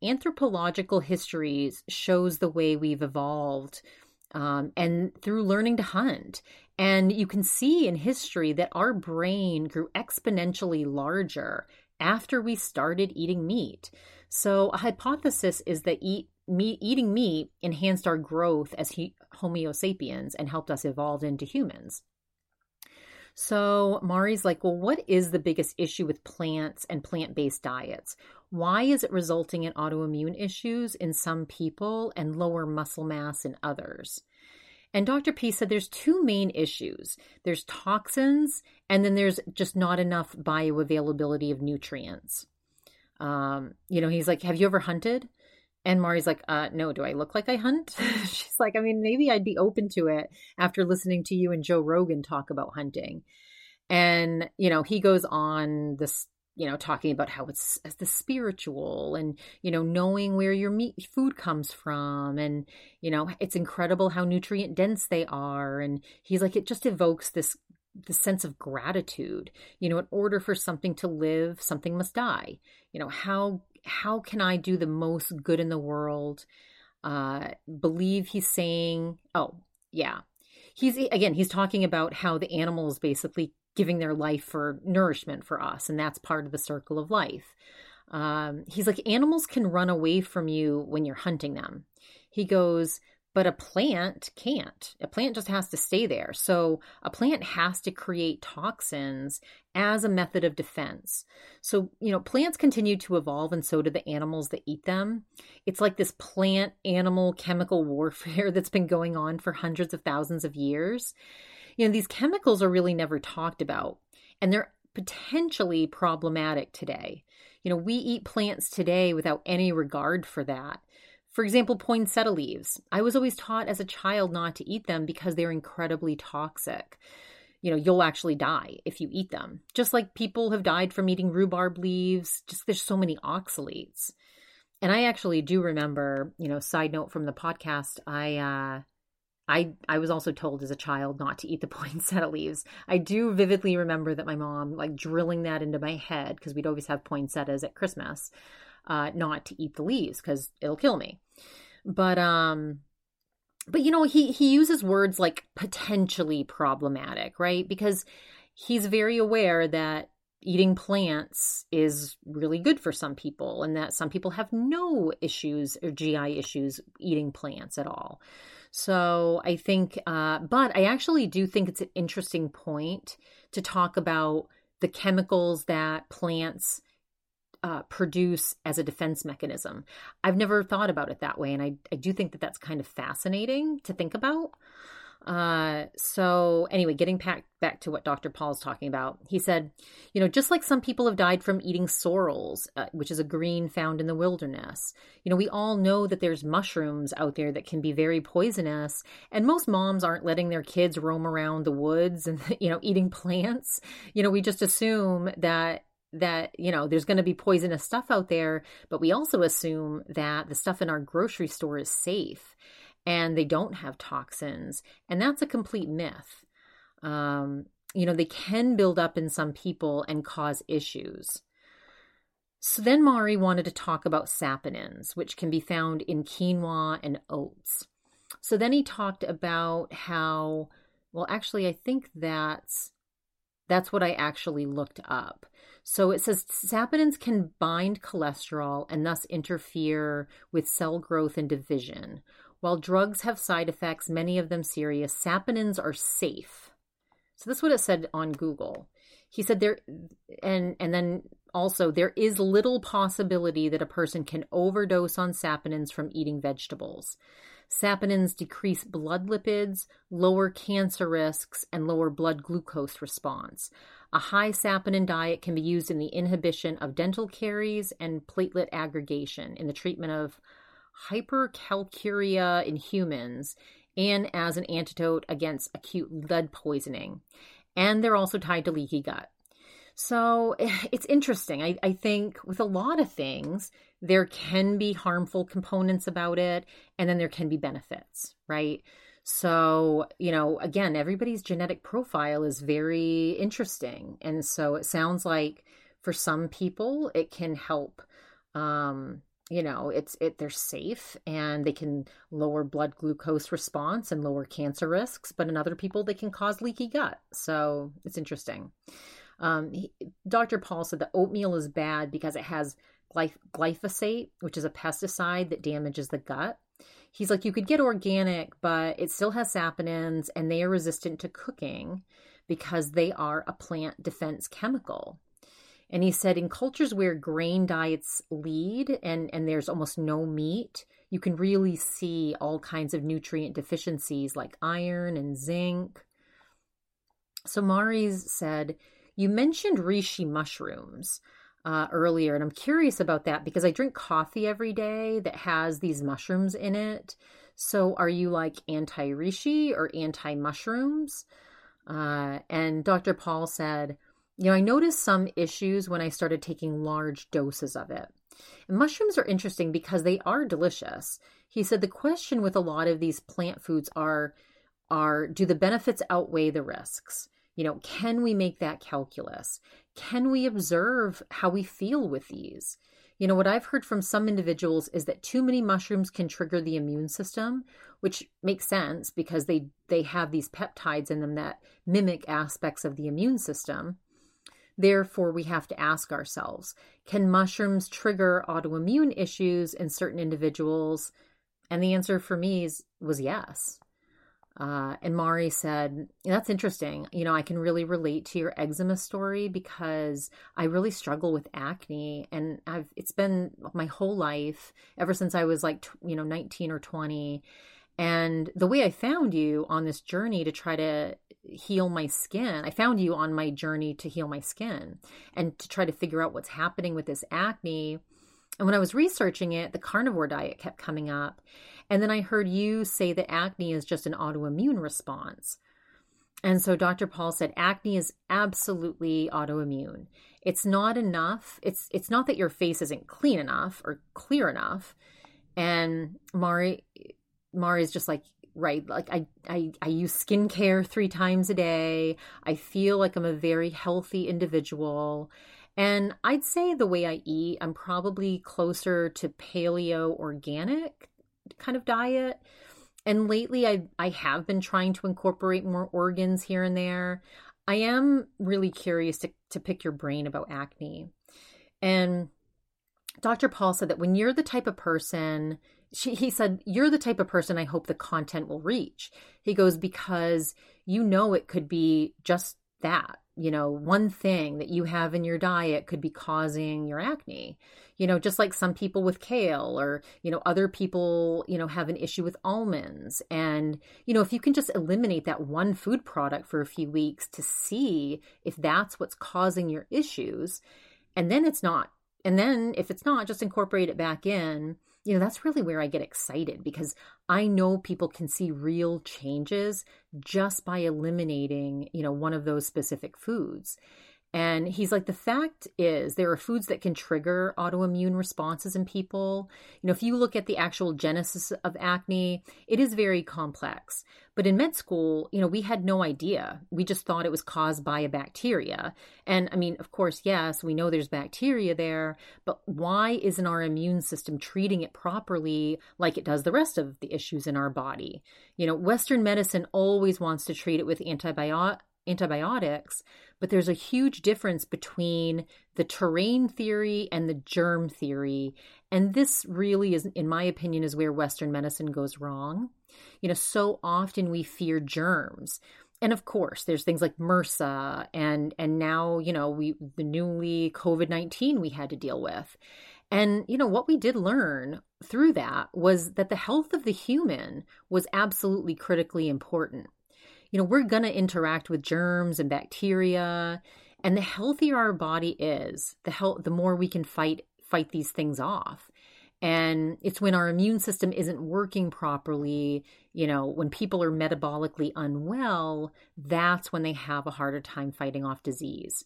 anthropological histories shows the way we've evolved um, and through learning to hunt. And you can see in history that our brain grew exponentially larger after we started eating meat. So, a hypothesis is that eat meat, eating meat enhanced our growth as he, Homo sapiens and helped us evolve into humans. So Mari's like, well, what is the biggest issue with plants and plant based diets? Why is it resulting in autoimmune issues in some people and lower muscle mass in others? And Dr. P said there's two main issues there's toxins, and then there's just not enough bioavailability of nutrients. Um, you know, he's like, Have you ever hunted? And Mari's like, uh, no, do I look like I hunt? She's like, I mean, maybe I'd be open to it after listening to you and Joe Rogan talk about hunting. And, you know, he goes on this, you know, talking about how it's the spiritual and, you know, knowing where your meat food comes from. And, you know, it's incredible how nutrient dense they are. And he's like, it just evokes this the sense of gratitude you know in order for something to live something must die you know how how can I do the most good in the world? Uh, believe he's saying, oh, yeah. He's again, he's talking about how the animal is basically giving their life for nourishment for us, and that's part of the circle of life. Um, he's like, animals can run away from you when you're hunting them. He goes, but a plant can't. A plant just has to stay there. So a plant has to create toxins as a method of defense. So, you know, plants continue to evolve and so do the animals that eat them. It's like this plant animal chemical warfare that's been going on for hundreds of thousands of years. You know, these chemicals are really never talked about and they're potentially problematic today. You know, we eat plants today without any regard for that. For example, poinsettia leaves. I was always taught as a child not to eat them because they're incredibly toxic. You know, you'll actually die if you eat them. Just like people have died from eating rhubarb leaves, just there's so many oxalates. And I actually do remember, you know, side note from the podcast, I uh I I was also told as a child not to eat the poinsettia leaves. I do vividly remember that my mom like drilling that into my head because we'd always have poinsettias at Christmas uh, not to eat the leaves because it'll kill me. But um, but you know he he uses words like potentially problematic, right? Because he's very aware that eating plants is really good for some people and that some people have no issues or GI issues eating plants at all. So I think, uh, but I actually do think it's an interesting point to talk about the chemicals that plants uh, produce as a defense mechanism. I've never thought about it that way, and I, I do think that that's kind of fascinating to think about. Uh, so anyway, getting back back to what Dr. Paul's talking about, he said, you know, just like some people have died from eating sorrels, uh, which is a green found in the wilderness. You know, we all know that there's mushrooms out there that can be very poisonous, and most moms aren't letting their kids roam around the woods and you know eating plants. You know, we just assume that that you know there's going to be poisonous stuff out there but we also assume that the stuff in our grocery store is safe and they don't have toxins and that's a complete myth. Um, you know they can build up in some people and cause issues. So then mari wanted to talk about saponins which can be found in quinoa and oats. So then he talked about how well actually i think that's that's what i actually looked up so it says saponins can bind cholesterol and thus interfere with cell growth and division. While drugs have side effects, many of them serious, saponins are safe. So that's what it said on Google. He said there and and then also there is little possibility that a person can overdose on saponins from eating vegetables. Saponins decrease blood lipids, lower cancer risks, and lower blood glucose response. A high saponin diet can be used in the inhibition of dental caries and platelet aggregation in the treatment of hypercalciuria in humans and as an antidote against acute lead poisoning. And they're also tied to leaky gut. So it's interesting. I, I think with a lot of things, there can be harmful components about it, and then there can be benefits, right? So, you know, again, everybody's genetic profile is very interesting. And so it sounds like for some people it can help um you know it's it they're safe and they can lower blood glucose response and lower cancer risks but in other people they can cause leaky gut so it's interesting Um, he, Dr. Paul said that oatmeal is bad because it has glyph- glyphosate, which is a pesticide that damages the gut. He's like, you could get organic, but it still has saponins and they are resistant to cooking because they are a plant defense chemical. And he said in cultures where grain diets lead and, and there's almost no meat, you can really see all kinds of nutrient deficiencies like iron and zinc. So Mari's said, You mentioned reishi mushrooms uh, earlier, and I'm curious about that because I drink coffee every day that has these mushrooms in it. So are you like anti reishi or anti mushrooms? Uh, and Dr. Paul said, you know, I noticed some issues when I started taking large doses of it. And mushrooms are interesting because they are delicious. He said the question with a lot of these plant foods are are do the benefits outweigh the risks? You know, can we make that calculus? Can we observe how we feel with these? You know, what I've heard from some individuals is that too many mushrooms can trigger the immune system, which makes sense because they they have these peptides in them that mimic aspects of the immune system. Therefore, we have to ask ourselves can mushrooms trigger autoimmune issues in certain individuals? And the answer for me is, was yes. Uh, and Mari said, That's interesting. You know, I can really relate to your eczema story because I really struggle with acne. And I've, it's been my whole life, ever since I was like, you know, 19 or 20. And the way I found you on this journey to try to heal my skin, I found you on my journey to heal my skin and to try to figure out what's happening with this acne. And when I was researching it, the carnivore diet kept coming up. And then I heard you say that acne is just an autoimmune response. And so Dr. Paul said acne is absolutely autoimmune. It's not enough. It's it's not that your face isn't clean enough or clear enough. And Mari Mari's just like right like I, I i use skincare three times a day i feel like i'm a very healthy individual and i'd say the way i eat i'm probably closer to paleo organic kind of diet and lately i i have been trying to incorporate more organs here and there i am really curious to, to pick your brain about acne and dr paul said that when you're the type of person she, he said, You're the type of person I hope the content will reach. He goes, Because you know it could be just that. You know, one thing that you have in your diet could be causing your acne. You know, just like some people with kale or, you know, other people, you know, have an issue with almonds. And, you know, if you can just eliminate that one food product for a few weeks to see if that's what's causing your issues, and then it's not. And then if it's not, just incorporate it back in you know, that's really where I get excited because I know people can see real changes just by eliminating, you know, one of those specific foods. And he's like, the fact is, there are foods that can trigger autoimmune responses in people. You know, if you look at the actual genesis of acne, it is very complex. But in med school, you know, we had no idea. We just thought it was caused by a bacteria. And I mean, of course, yes, we know there's bacteria there, but why isn't our immune system treating it properly like it does the rest of the issues in our body? You know, Western medicine always wants to treat it with antibiotics antibiotics, but there's a huge difference between the terrain theory and the germ theory. And this really is, in my opinion, is where Western medicine goes wrong. You know, so often we fear germs. And of course, there's things like MRSA and and now, you know, we the newly COVID-19 we had to deal with. And you know, what we did learn through that was that the health of the human was absolutely critically important you know, we're going to interact with germs and bacteria. And the healthier our body is, the health, the more we can fight fight these things off. And it's when our immune system isn't working properly, you know, when people are metabolically unwell, that's when they have a harder time fighting off disease.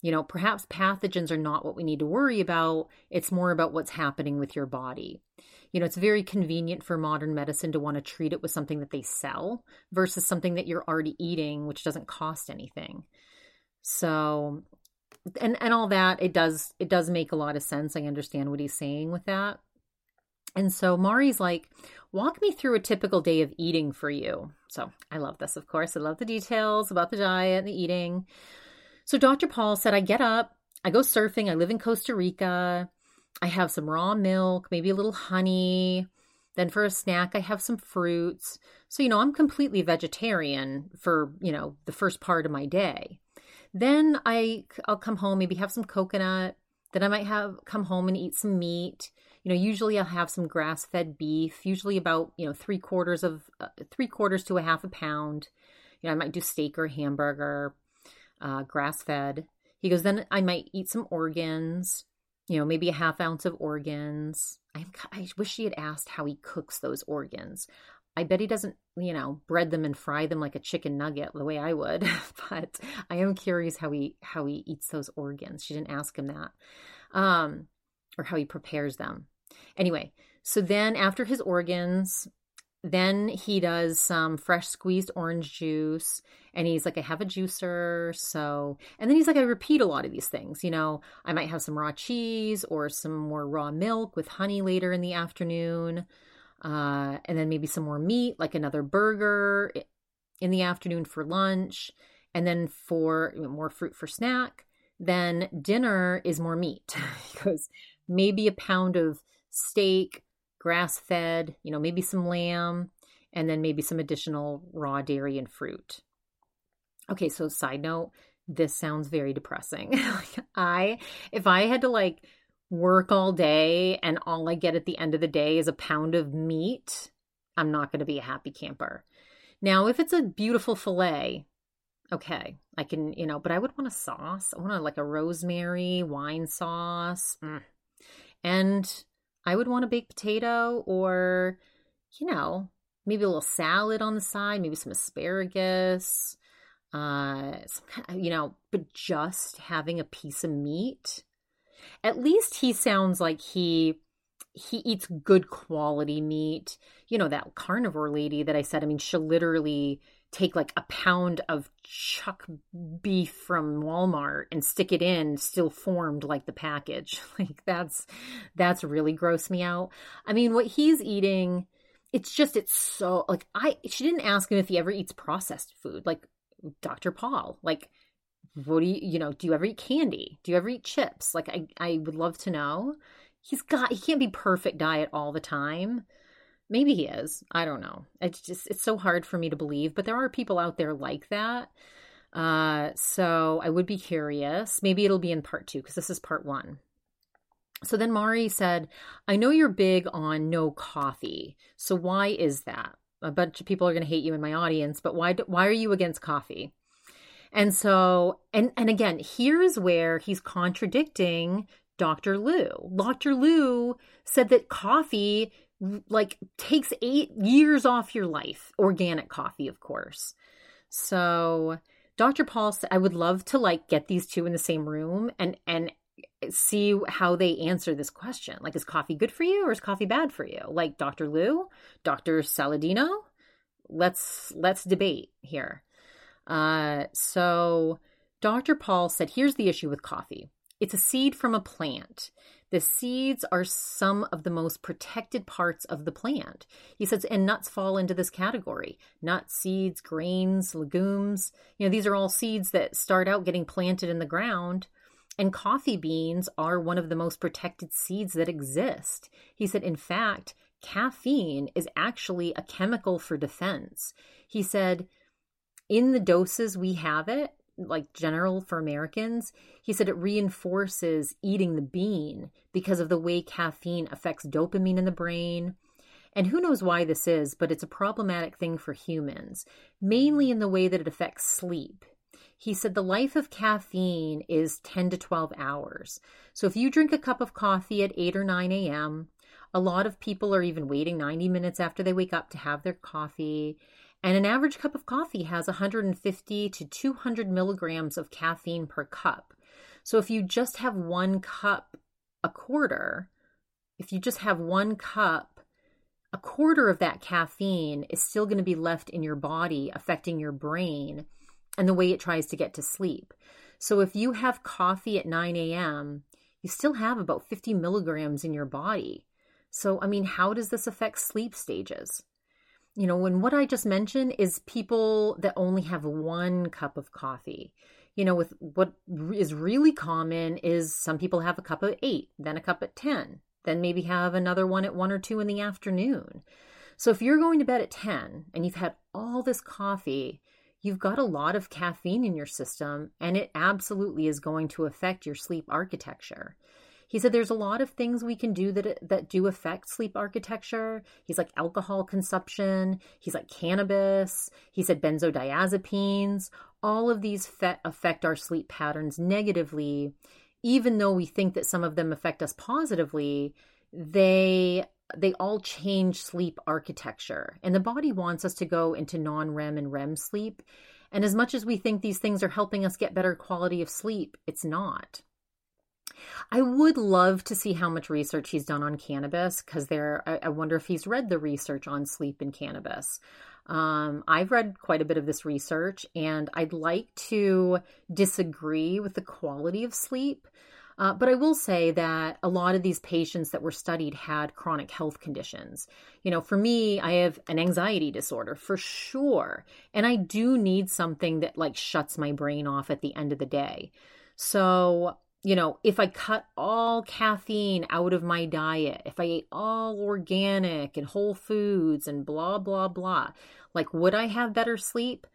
You know, perhaps pathogens are not what we need to worry about. It's more about what's happening with your body you know, it's very convenient for modern medicine to want to treat it with something that they sell versus something that you're already eating, which doesn't cost anything. So, and and all that it does it does make a lot of sense. I understand what he's saying with that. And so Mari's like, walk me through a typical day of eating for you. So I love this, of course. I love the details about the diet and the eating. So Dr. Paul said, I get up, I go surfing, I live in Costa Rica, I have some raw milk, maybe a little honey. Then for a snack, I have some fruits. So, you know, I'm completely vegetarian for, you know, the first part of my day. Then I I'll come home, maybe have some coconut. Then I might have come home and eat some meat. You know, usually I'll have some grass-fed beef, usually about, you know, three quarters of uh, three quarters to a half a pound. You know, I might do steak or hamburger, uh, grass-fed. He goes, then I might eat some organs you know, maybe a half ounce of organs. I, I wish she had asked how he cooks those organs. I bet he doesn't, you know, bread them and fry them like a chicken nugget the way I would. but I am curious how he how he eats those organs. She didn't ask him that, um, or how he prepares them. Anyway, so then after his organs, then he does some fresh squeezed orange juice and he's like i have a juicer so and then he's like i repeat a lot of these things you know i might have some raw cheese or some more raw milk with honey later in the afternoon uh, and then maybe some more meat like another burger in the afternoon for lunch and then for more fruit for snack. Then dinner is more meat. Because maybe a pound of steak grass fed, you know, maybe some lamb, and then maybe some additional raw dairy and fruit. Okay, so side note, this sounds very depressing. I, if I had to like work all day and all I get at the end of the day is a pound of meat, I'm not going to be a happy camper. Now, if it's a beautiful filet, okay, I can, you know, but I would want a sauce. I want a, like a rosemary wine sauce. Mm. And I would want a baked potato or, you know, maybe a little salad on the side, maybe some asparagus, uh, some kind of, you know, but just having a piece of meat. At least he sounds like he he eats good quality meat. You know, that carnivore lady that I said, I mean, she'll literally take like a pound of chuck beef from Walmart and stick it in still formed like the package. Like that's that's really grossed me out. I mean, what he's eating, it's just it's so like I she didn't ask him if he ever eats processed food. Like Dr. Paul, like what do you you know, do you ever eat candy? Do you ever eat chips? Like I I would love to know. He's got he can't be perfect diet all the time Maybe he is. I don't know. It's just it's so hard for me to believe, but there are people out there like that. Uh, so I would be curious. Maybe it'll be in part two because this is part one. So then Mari said, I know you're big on no coffee. So why is that? A bunch of people are going to hate you in my audience, but why, why are you against coffee? And so, and, and again, here's where he's contradicting Dr. Lou. Dr. Lou said that coffee like takes eight years off your life. Organic coffee, of course. So Dr. Paul said, I would love to like get these two in the same room and and see how they answer this question. Like, is coffee good for you or is coffee bad for you? Like Dr. Lou, Dr. Saladino. Let's let's debate here. Uh, so Dr. Paul said, here's the issue with coffee. It's a seed from a plant. The seeds are some of the most protected parts of the plant. He says, and nuts fall into this category. Nuts, seeds, grains, legumes. You know, these are all seeds that start out getting planted in the ground. And coffee beans are one of the most protected seeds that exist. He said, in fact, caffeine is actually a chemical for defense. He said, in the doses we have it, like general for Americans, he said it reinforces eating the bean because of the way caffeine affects dopamine in the brain. And who knows why this is, but it's a problematic thing for humans, mainly in the way that it affects sleep. He said the life of caffeine is 10 to 12 hours. So if you drink a cup of coffee at 8 or 9 a.m., a lot of people are even waiting 90 minutes after they wake up to have their coffee. And an average cup of coffee has 150 to 200 milligrams of caffeine per cup. So if you just have one cup a quarter, if you just have one cup, a quarter of that caffeine is still going to be left in your body, affecting your brain and the way it tries to get to sleep. So if you have coffee at 9 a.m., you still have about 50 milligrams in your body. So, I mean, how does this affect sleep stages? You know, when what I just mentioned is people that only have one cup of coffee. you know, with what is really common is some people have a cup at eight, then a cup at 10, then maybe have another one at one or two in the afternoon. So if you're going to bed at 10 and you've had all this coffee, you've got a lot of caffeine in your system and it absolutely is going to affect your sleep architecture. He said there's a lot of things we can do that that do affect sleep architecture. He's like alcohol consumption, he's like cannabis, he said benzodiazepines. All of these fe- affect our sleep patterns negatively even though we think that some of them affect us positively, they they all change sleep architecture. And the body wants us to go into non-REM and REM sleep. And as much as we think these things are helping us get better quality of sleep, it's not. I would love to see how much research he's done on cannabis because there. I, I, wonder if he's read the research on sleep and cannabis. Um, I've read quite a bit of this research, and I'd like to disagree with the quality of sleep. Uh, but I will say that a lot of these patients that were studied had chronic health conditions. You know, for me, I have an anxiety disorder for sure. And I do need something that like shuts my brain off at the end of the day. So you know, if I cut all caffeine out of my diet, if I ate all organic and whole foods and blah, blah, blah, like, would I have better sleep?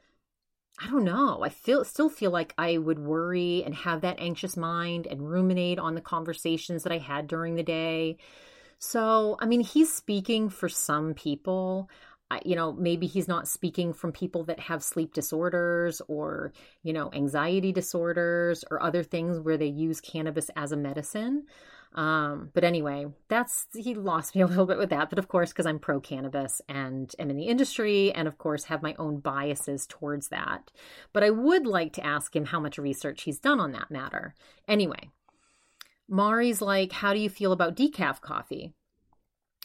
I don't know. I feel still feel like I would worry and have that anxious mind and ruminate on the conversations that I had during the day. So, I mean, he's speaking for some people you know, maybe he's not speaking from people that have sleep disorders or, you know, anxiety disorders or other things where they use cannabis as a medicine. Um, but anyway, that's he lost me a little bit with that. But of course, because I'm pro cannabis and am in the industry, and of course have my own biases towards that. But I would like to ask him how much research he's done on that matter. Anyway, Mari's like, How do you feel about decaf coffee?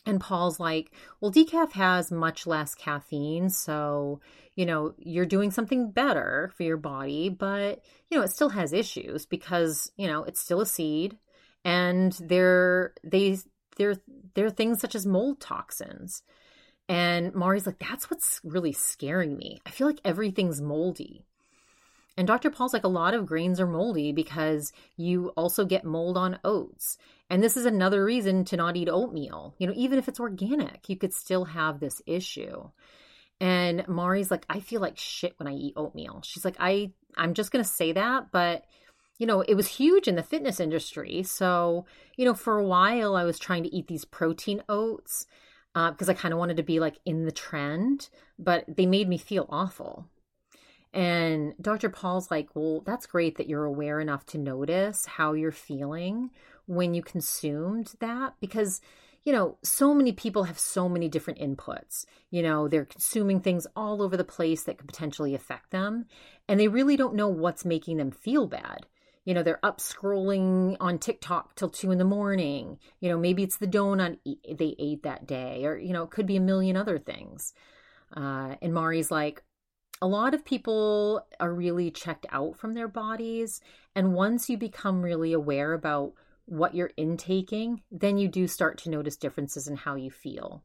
And Paul's like, well, decaf has much less caffeine. So, you know, you're doing something better for your body, but, you know, it still has issues because, you know, it's still a seed and there, they, there, there are things such as mold toxins. And Mari's like, that's what's really scaring me. I feel like everything's moldy. And Dr. Paul's like, a lot of grains are moldy because you also get mold on oats. And this is another reason to not eat oatmeal. You know, even if it's organic, you could still have this issue. And Mari's like, I feel like shit when I eat oatmeal. She's like, I, I'm just to say that, but you know, it was huge in the fitness industry. So, you know, for a while I was trying to eat these protein oats because uh, I kind of wanted to be like in the trend, but they made me feel awful. And Dr. Paul's like, well, that's great that you're aware enough to notice how you're feeling when you consumed that because you know, so many people have so many different inputs. You know, they're consuming things all over the place that could potentially affect them, and they really don't know what's making them feel bad. You know, they're up scrolling on TikTok till two in the morning. You know, maybe it's the donut they ate that day, or, you know, it could be a million other things. Uh, and Mari's like, a lot of people are really checked out from their bodies. And once you become really aware about what you're intaking, then you do start to notice differences in how you feel.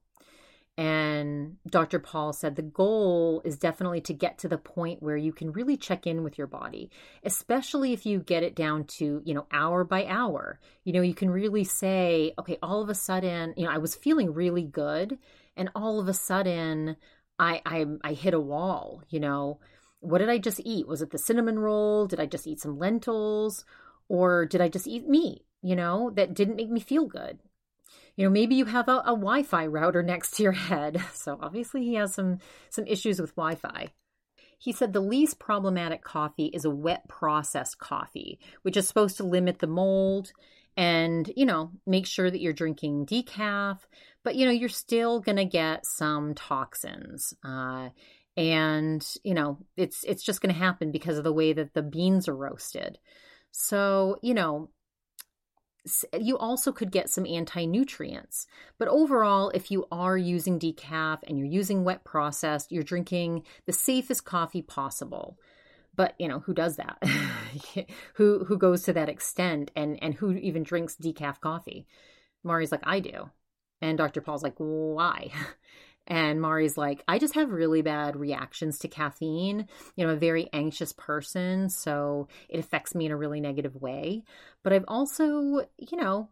And Dr. Paul said the goal is definitely to get to the point where you can really check in with your body, especially if you get it down to, you know, hour by hour. You know, you can really say, okay, all of a sudden, you know, I was feeling really good. And all of a sudden, I, I, I hit a wall, you know. What did I just eat? Was it the cinnamon roll? Did I just eat some lentils? Or did I just eat meat? You know, that didn't make me feel good. You know, maybe you have a, a Wi-Fi router next to your head. So obviously he has some some issues with Wi-Fi. He said the least problematic coffee is a wet processed coffee, which is supposed to limit the mold and, you know, make sure that you're drinking decaf, but, you know, you're still going to get some toxins. Uh, and, you know, it's, it's just going to happen because of the way that the beans are roasted. So, you know, you also could get some anti nutrients. But overall, if you are using decaf and you're using wet processed, you're drinking the safest coffee possible. But you know who does that? who who goes to that extent and and who even drinks decaf coffee? Mari's like I do, and Dr. Paul's like why? And Mari's like, I just have really bad reactions to caffeine. You know, I'm a very anxious person, so it affects me in a really negative way. But I've also, you know,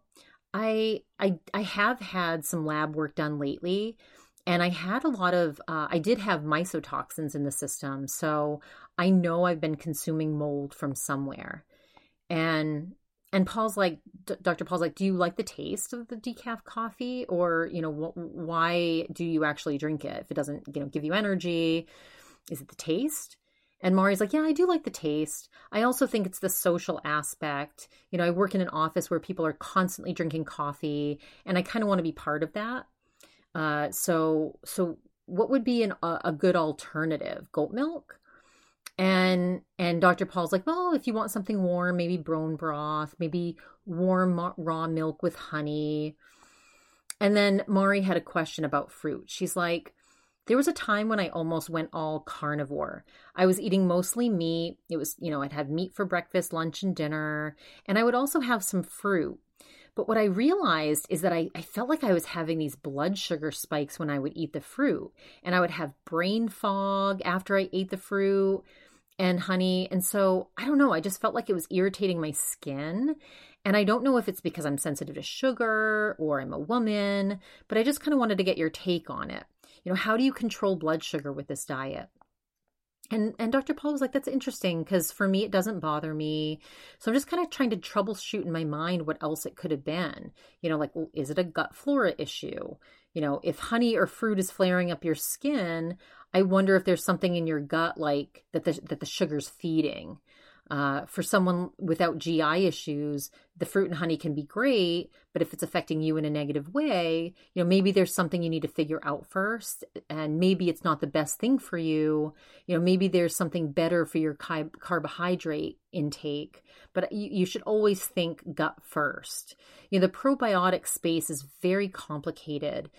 I I I have had some lab work done lately and I had a lot of uh, I did have mycotoxins in the system, so I know I've been consuming mold from somewhere. And and Paul's like, Dr. Paul's like, do you like the taste of the decaf coffee, or you know, wh- why do you actually drink it if it doesn't, you know, give you energy? Is it the taste? And Mari's like, yeah, I do like the taste. I also think it's the social aspect. You know, I work in an office where people are constantly drinking coffee, and I kind of want to be part of that. Uh, so, so what would be an, a, a good alternative? Goat milk? And and dr paul's like well if you want something warm maybe bone broth maybe warm raw milk with honey. And then mari had a question about fruit. She's like there was a time when i almost went all carnivore. I was eating mostly meat. It was you know i'd have meat for breakfast lunch and dinner and i would also have some fruit. But what I realized is that I, I, felt like I was having these blood sugar spikes when I would eat the fruit. And I would have brain fog after I ate the fruit and honey. And so I don't know, I just felt like it was irritating my skin. And I don't know if it's because I'm sensitive to sugar or I'm a woman, but I just kind of wanted to get your take on it. You know, how do you control blood sugar with this diet? And and Dr. Paul was like, that's interesting because for me it doesn't bother me. So I'm just kind of trying to troubleshoot in my mind what else it could have been. You know, like, well, is it a gut flora issue? You know, if honey or fruit is flaring up your skin, I wonder if there's something in your gut like that the that the sugar's feeding. Uh, for someone without GI issues, the fruit and honey can be great, but if it's affecting you in a negative way, you know, maybe there's something you need to figure out first, and maybe it's not the best thing for you. You know, maybe there's something better for your carbohydrate intake, but you, you should always think gut first. You know, the probiotic space is very complicated.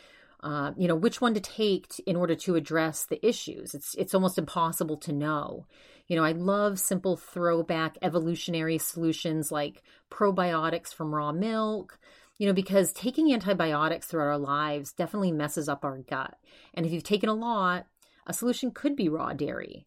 Uh, you know which one to take in order to address the issues. It's it's almost impossible to know. You know, I love simple throwback evolutionary solutions like probiotics from raw milk. You know, because taking antibiotics throughout our lives definitely messes up our gut. And if you've taken a lot, a solution could be raw dairy.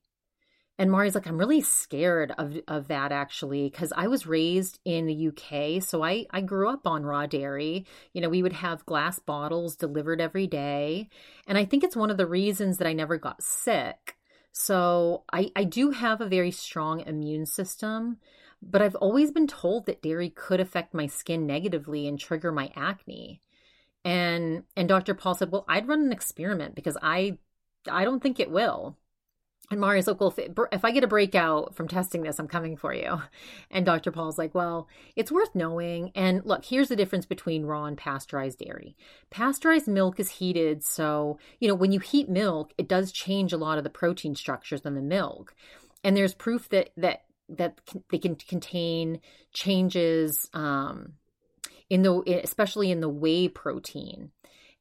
And Mari's like, I'm really scared of, of that actually, because I was raised in the UK. So I, I grew up on raw dairy. You know, we would have glass bottles delivered every day. And I think it's one of the reasons that I never got sick. So I, I do have a very strong immune system, but I've always been told that dairy could affect my skin negatively and trigger my acne. And and Dr. Paul said, "Well, I'd run an experiment because I I don't think it will." And Mari's like, well, if, if, I get a breakout from testing this, I'm coming for you. And Dr. Paul's like, well, it's worth knowing. And look, here's the difference between raw and pasteurized dairy. Pasteurized milk is heated. So, you know, when you heat milk, it does change a lot of the protein structures in the milk. And there's proof that, that, that they can contain changes, um, in the, especially in the whey protein.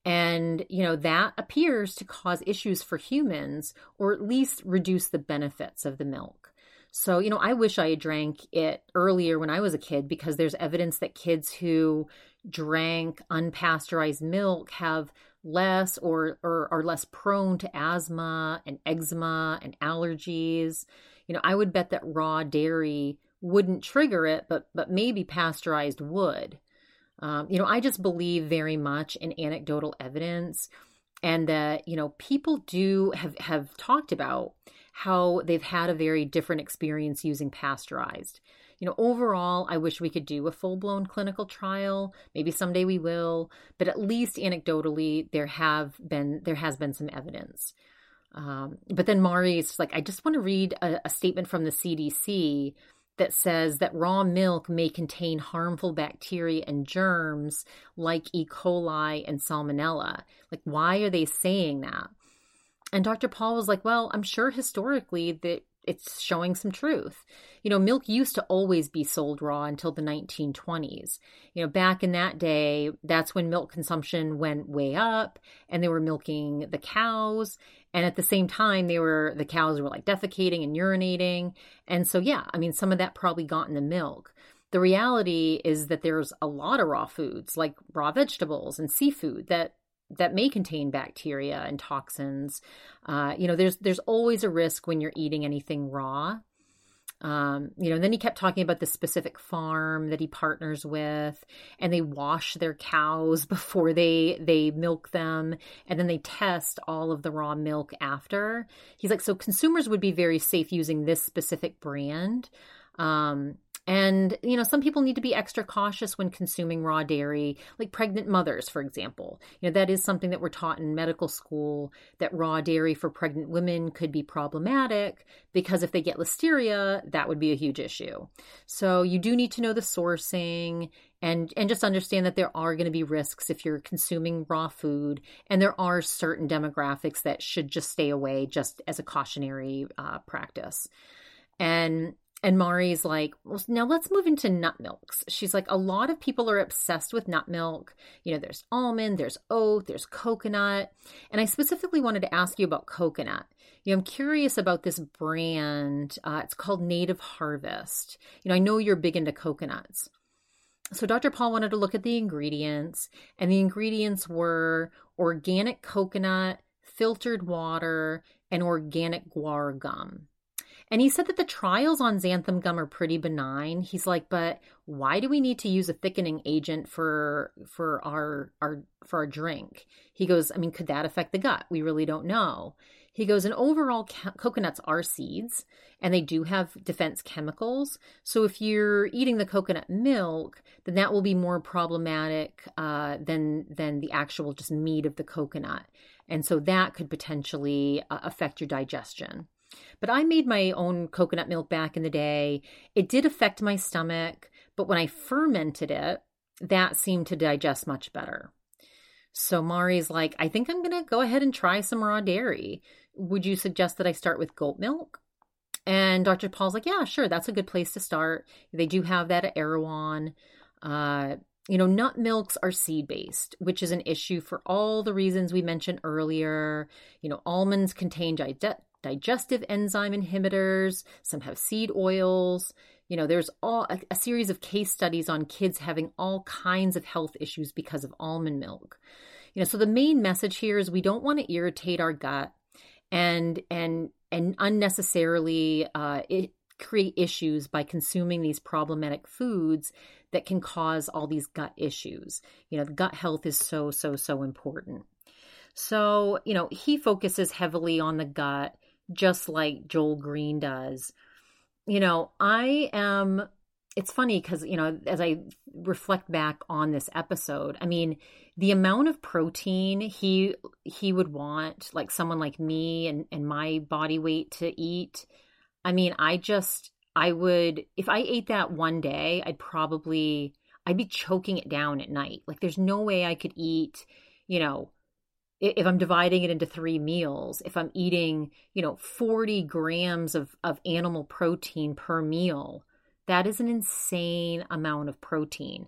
And, you know, that appears to cause issues for humans or at least reduce the benefits of the milk. So, you know, I wish I had drank it earlier when I was a kid because there's evidence that kids who drank unpasteurized milk have less or, or are less prone to asthma and eczema and allergies. You know, I would bet that raw dairy wouldn't trigger it, but but maybe pasteurized would. Um, you know, I just believe very much in anecdotal evidence and that, you know, people do have, have talked about how they've had a very different experience using pasteurized. You know, overall, I wish we could do a full blown clinical trial. Maybe someday we will, but at least anecdotally, there have been there has been some evidence. Um, but then Mari's like, I just want to read a, a statement from the CDC that says that raw milk may contain harmful bacteria and germs like E. coli and salmonella. Like, why are they saying that? And Dr. Paul was like, well, I'm sure historically that it's showing some truth. You know, milk used to always be sold raw until the 1920s. You know, back in that day, that's when milk consumption went way up and they were milking the cows. And at the same time, they were, the cows were like defecating and urinating. And so, yeah, I mean, some of that probably got in the milk. The reality is that there's a lot of raw foods like raw vegetables and seafood that that may contain bacteria and toxins. Uh, you know, there's there's always a risk when you're eating anything raw. Um, you know, and then he kept talking about the specific farm that he partners with, and they wash their cows before they they milk them, and then they test all of the raw milk after. He's like, so consumers would be very safe using this specific brand. Um, and, you know, some people need to be extra cautious when consuming raw dairy, like pregnant mothers, for example. You know, that is something that we're taught in medical school that raw dairy for pregnant women could be problematic because if they get listeria, that would be a huge issue. So you do need to know the sourcing and and just understand that there are going to be risks if you're consuming raw food and there are certain demographics that should just stay away just as a cautionary uh, practice and and Mari's like, well, now let's move into nut milks. She's like, a lot of people are obsessed with nut milk. You know, there's almond, there's oat, there's coconut. And I specifically wanted to ask you about coconut. You know, I'm curious about this brand. Uh, it's called Native Harvest. You know, I know you're big into coconuts. So Dr. Paul wanted to look at the ingredients, and the ingredients were organic coconut, filtered water, and organic guar gum. And he said that the trials on xanthan gum are pretty benign. He's like, but why do we need to use a thickening agent for for our our for our drink? He goes, I mean, could that affect the gut? We really don't know. He goes, and overall, ca- coconuts are seeds and they do have defense chemicals. So if you're eating the coconut milk, then that will be more problematic uh, than than the actual just meat of the coconut, and so that could potentially uh, affect your digestion. But I made my own coconut milk back in the day. It did affect my stomach, but when I fermented it, that seemed to digest much better. So Mari's like, I think I'm going to go ahead and try some raw dairy. Would you suggest that I start with goat milk? And Dr. Paul's like, yeah, sure, that's a good place to start. They do have that at Erewhon. Uh, you know, nut milks are seed based, which is an issue for all the reasons we mentioned earlier. You know, almonds contain digestive enzyme inhibitors, some have seed oils. You know, there's all a, a, series of case studies on kids having all kinds of health issues because of almond milk. You know, so the main message here is we don't want to irritate our gut and and and unnecessarily uh, it, create issues by consuming these problematic foods that can cause all these gut issues. You know, gut health is so so so important. So, you know, he focuses heavily on the gut just like Joel Greene does. You know, I am it's funny because you know as i reflect back on this episode i mean the amount of protein he he would want like someone like me and and my body weight to eat i mean i just i would if i ate that one day i'd probably i'd be choking it down at night like there's no way i could eat you know if I'm dividing it into three meals, if I'm eating, you know, 40 grams of, of animal protein per meal, that is an insane amount of protein.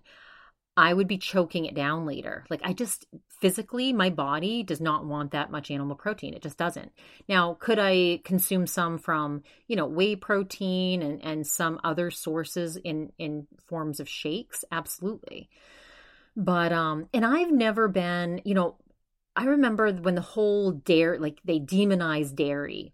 I would be choking it down later. Like, I just physically, my body does not want that much animal protein. It just doesn't. Now, could I consume some from, you know, whey protein and, and some other sources in, in forms of shakes? Absolutely. But, um, and I've never been, you know, I remember when the whole dairy, like they demonized dairy.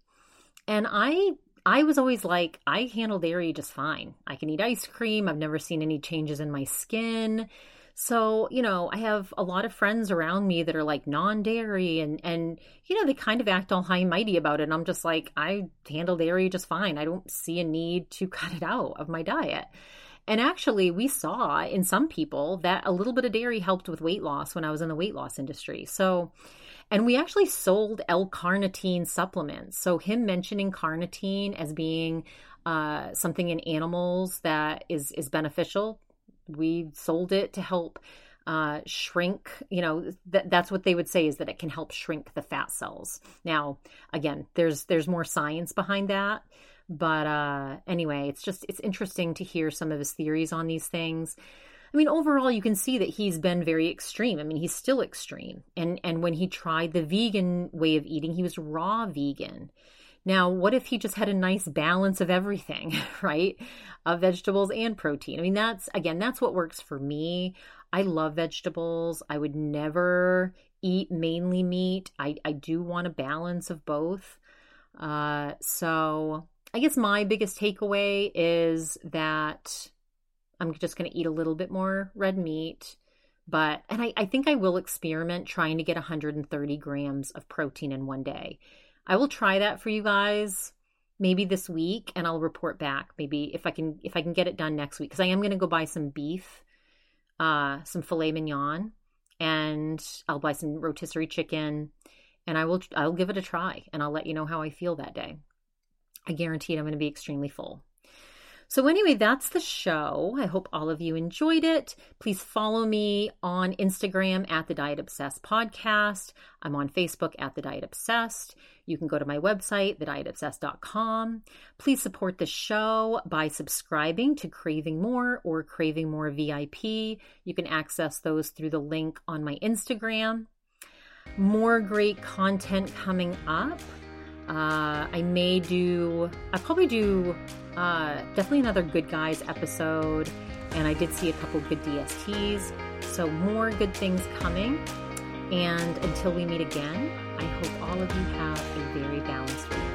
And I I was always like, I handle dairy just fine. I can eat ice cream. I've never seen any changes in my skin. So, you know, I have a lot of friends around me that are like non-dairy and and you know, they kind of act all high and mighty about it. And I'm just like, I handle dairy just fine. I don't see a need to cut it out of my diet. And actually, we saw in some people that a little bit of dairy helped with weight loss when I was in the weight loss industry. So, and we actually sold L-carnitine supplements. So, him mentioning carnitine as being uh, something in animals that is is beneficial, we sold it to help uh, shrink. You know, th- that's what they would say is that it can help shrink the fat cells. Now, again, there's there's more science behind that. But uh, anyway, it's just it's interesting to hear some of his theories on these things. I mean, overall, you can see that he's been very extreme. I mean, he's still extreme. And and when he tried the vegan way of eating, he was raw vegan. Now, what if he just had a nice balance of everything, right? Of vegetables and protein. I mean, that's again, that's what works for me. I love vegetables. I would never eat mainly meat. I, I do want a balance of both. Uh, so I guess my biggest takeaway is that I'm just going to eat a little bit more red meat. But, and I, I think I will experiment trying to get 130 grams of protein in one day. I will try that for you guys maybe this week and I'll report back maybe if I can if I can get it done next week cuz I am going to go buy some beef uh some filet mignon and I'll buy some rotisserie chicken and I will I'll give it a try and I'll let you know how I feel that day. I guarantee I'm going to be extremely full. So, anyway, that's the show. I hope all of you enjoyed it. Please follow me on Instagram at the Diet Obsessed Podcast. I'm on Facebook at the Diet Obsessed. You can go to my website, thedietobsessed.com. Please support the show by subscribing to Craving More or Craving More VIP. You can access those through the link on my Instagram. More great content coming up. Uh, I may do, I'll probably do uh, definitely another Good Guys episode. And I did see a couple good DSTs. So, more good things coming. And until we meet again, I hope all of you have a very balanced week.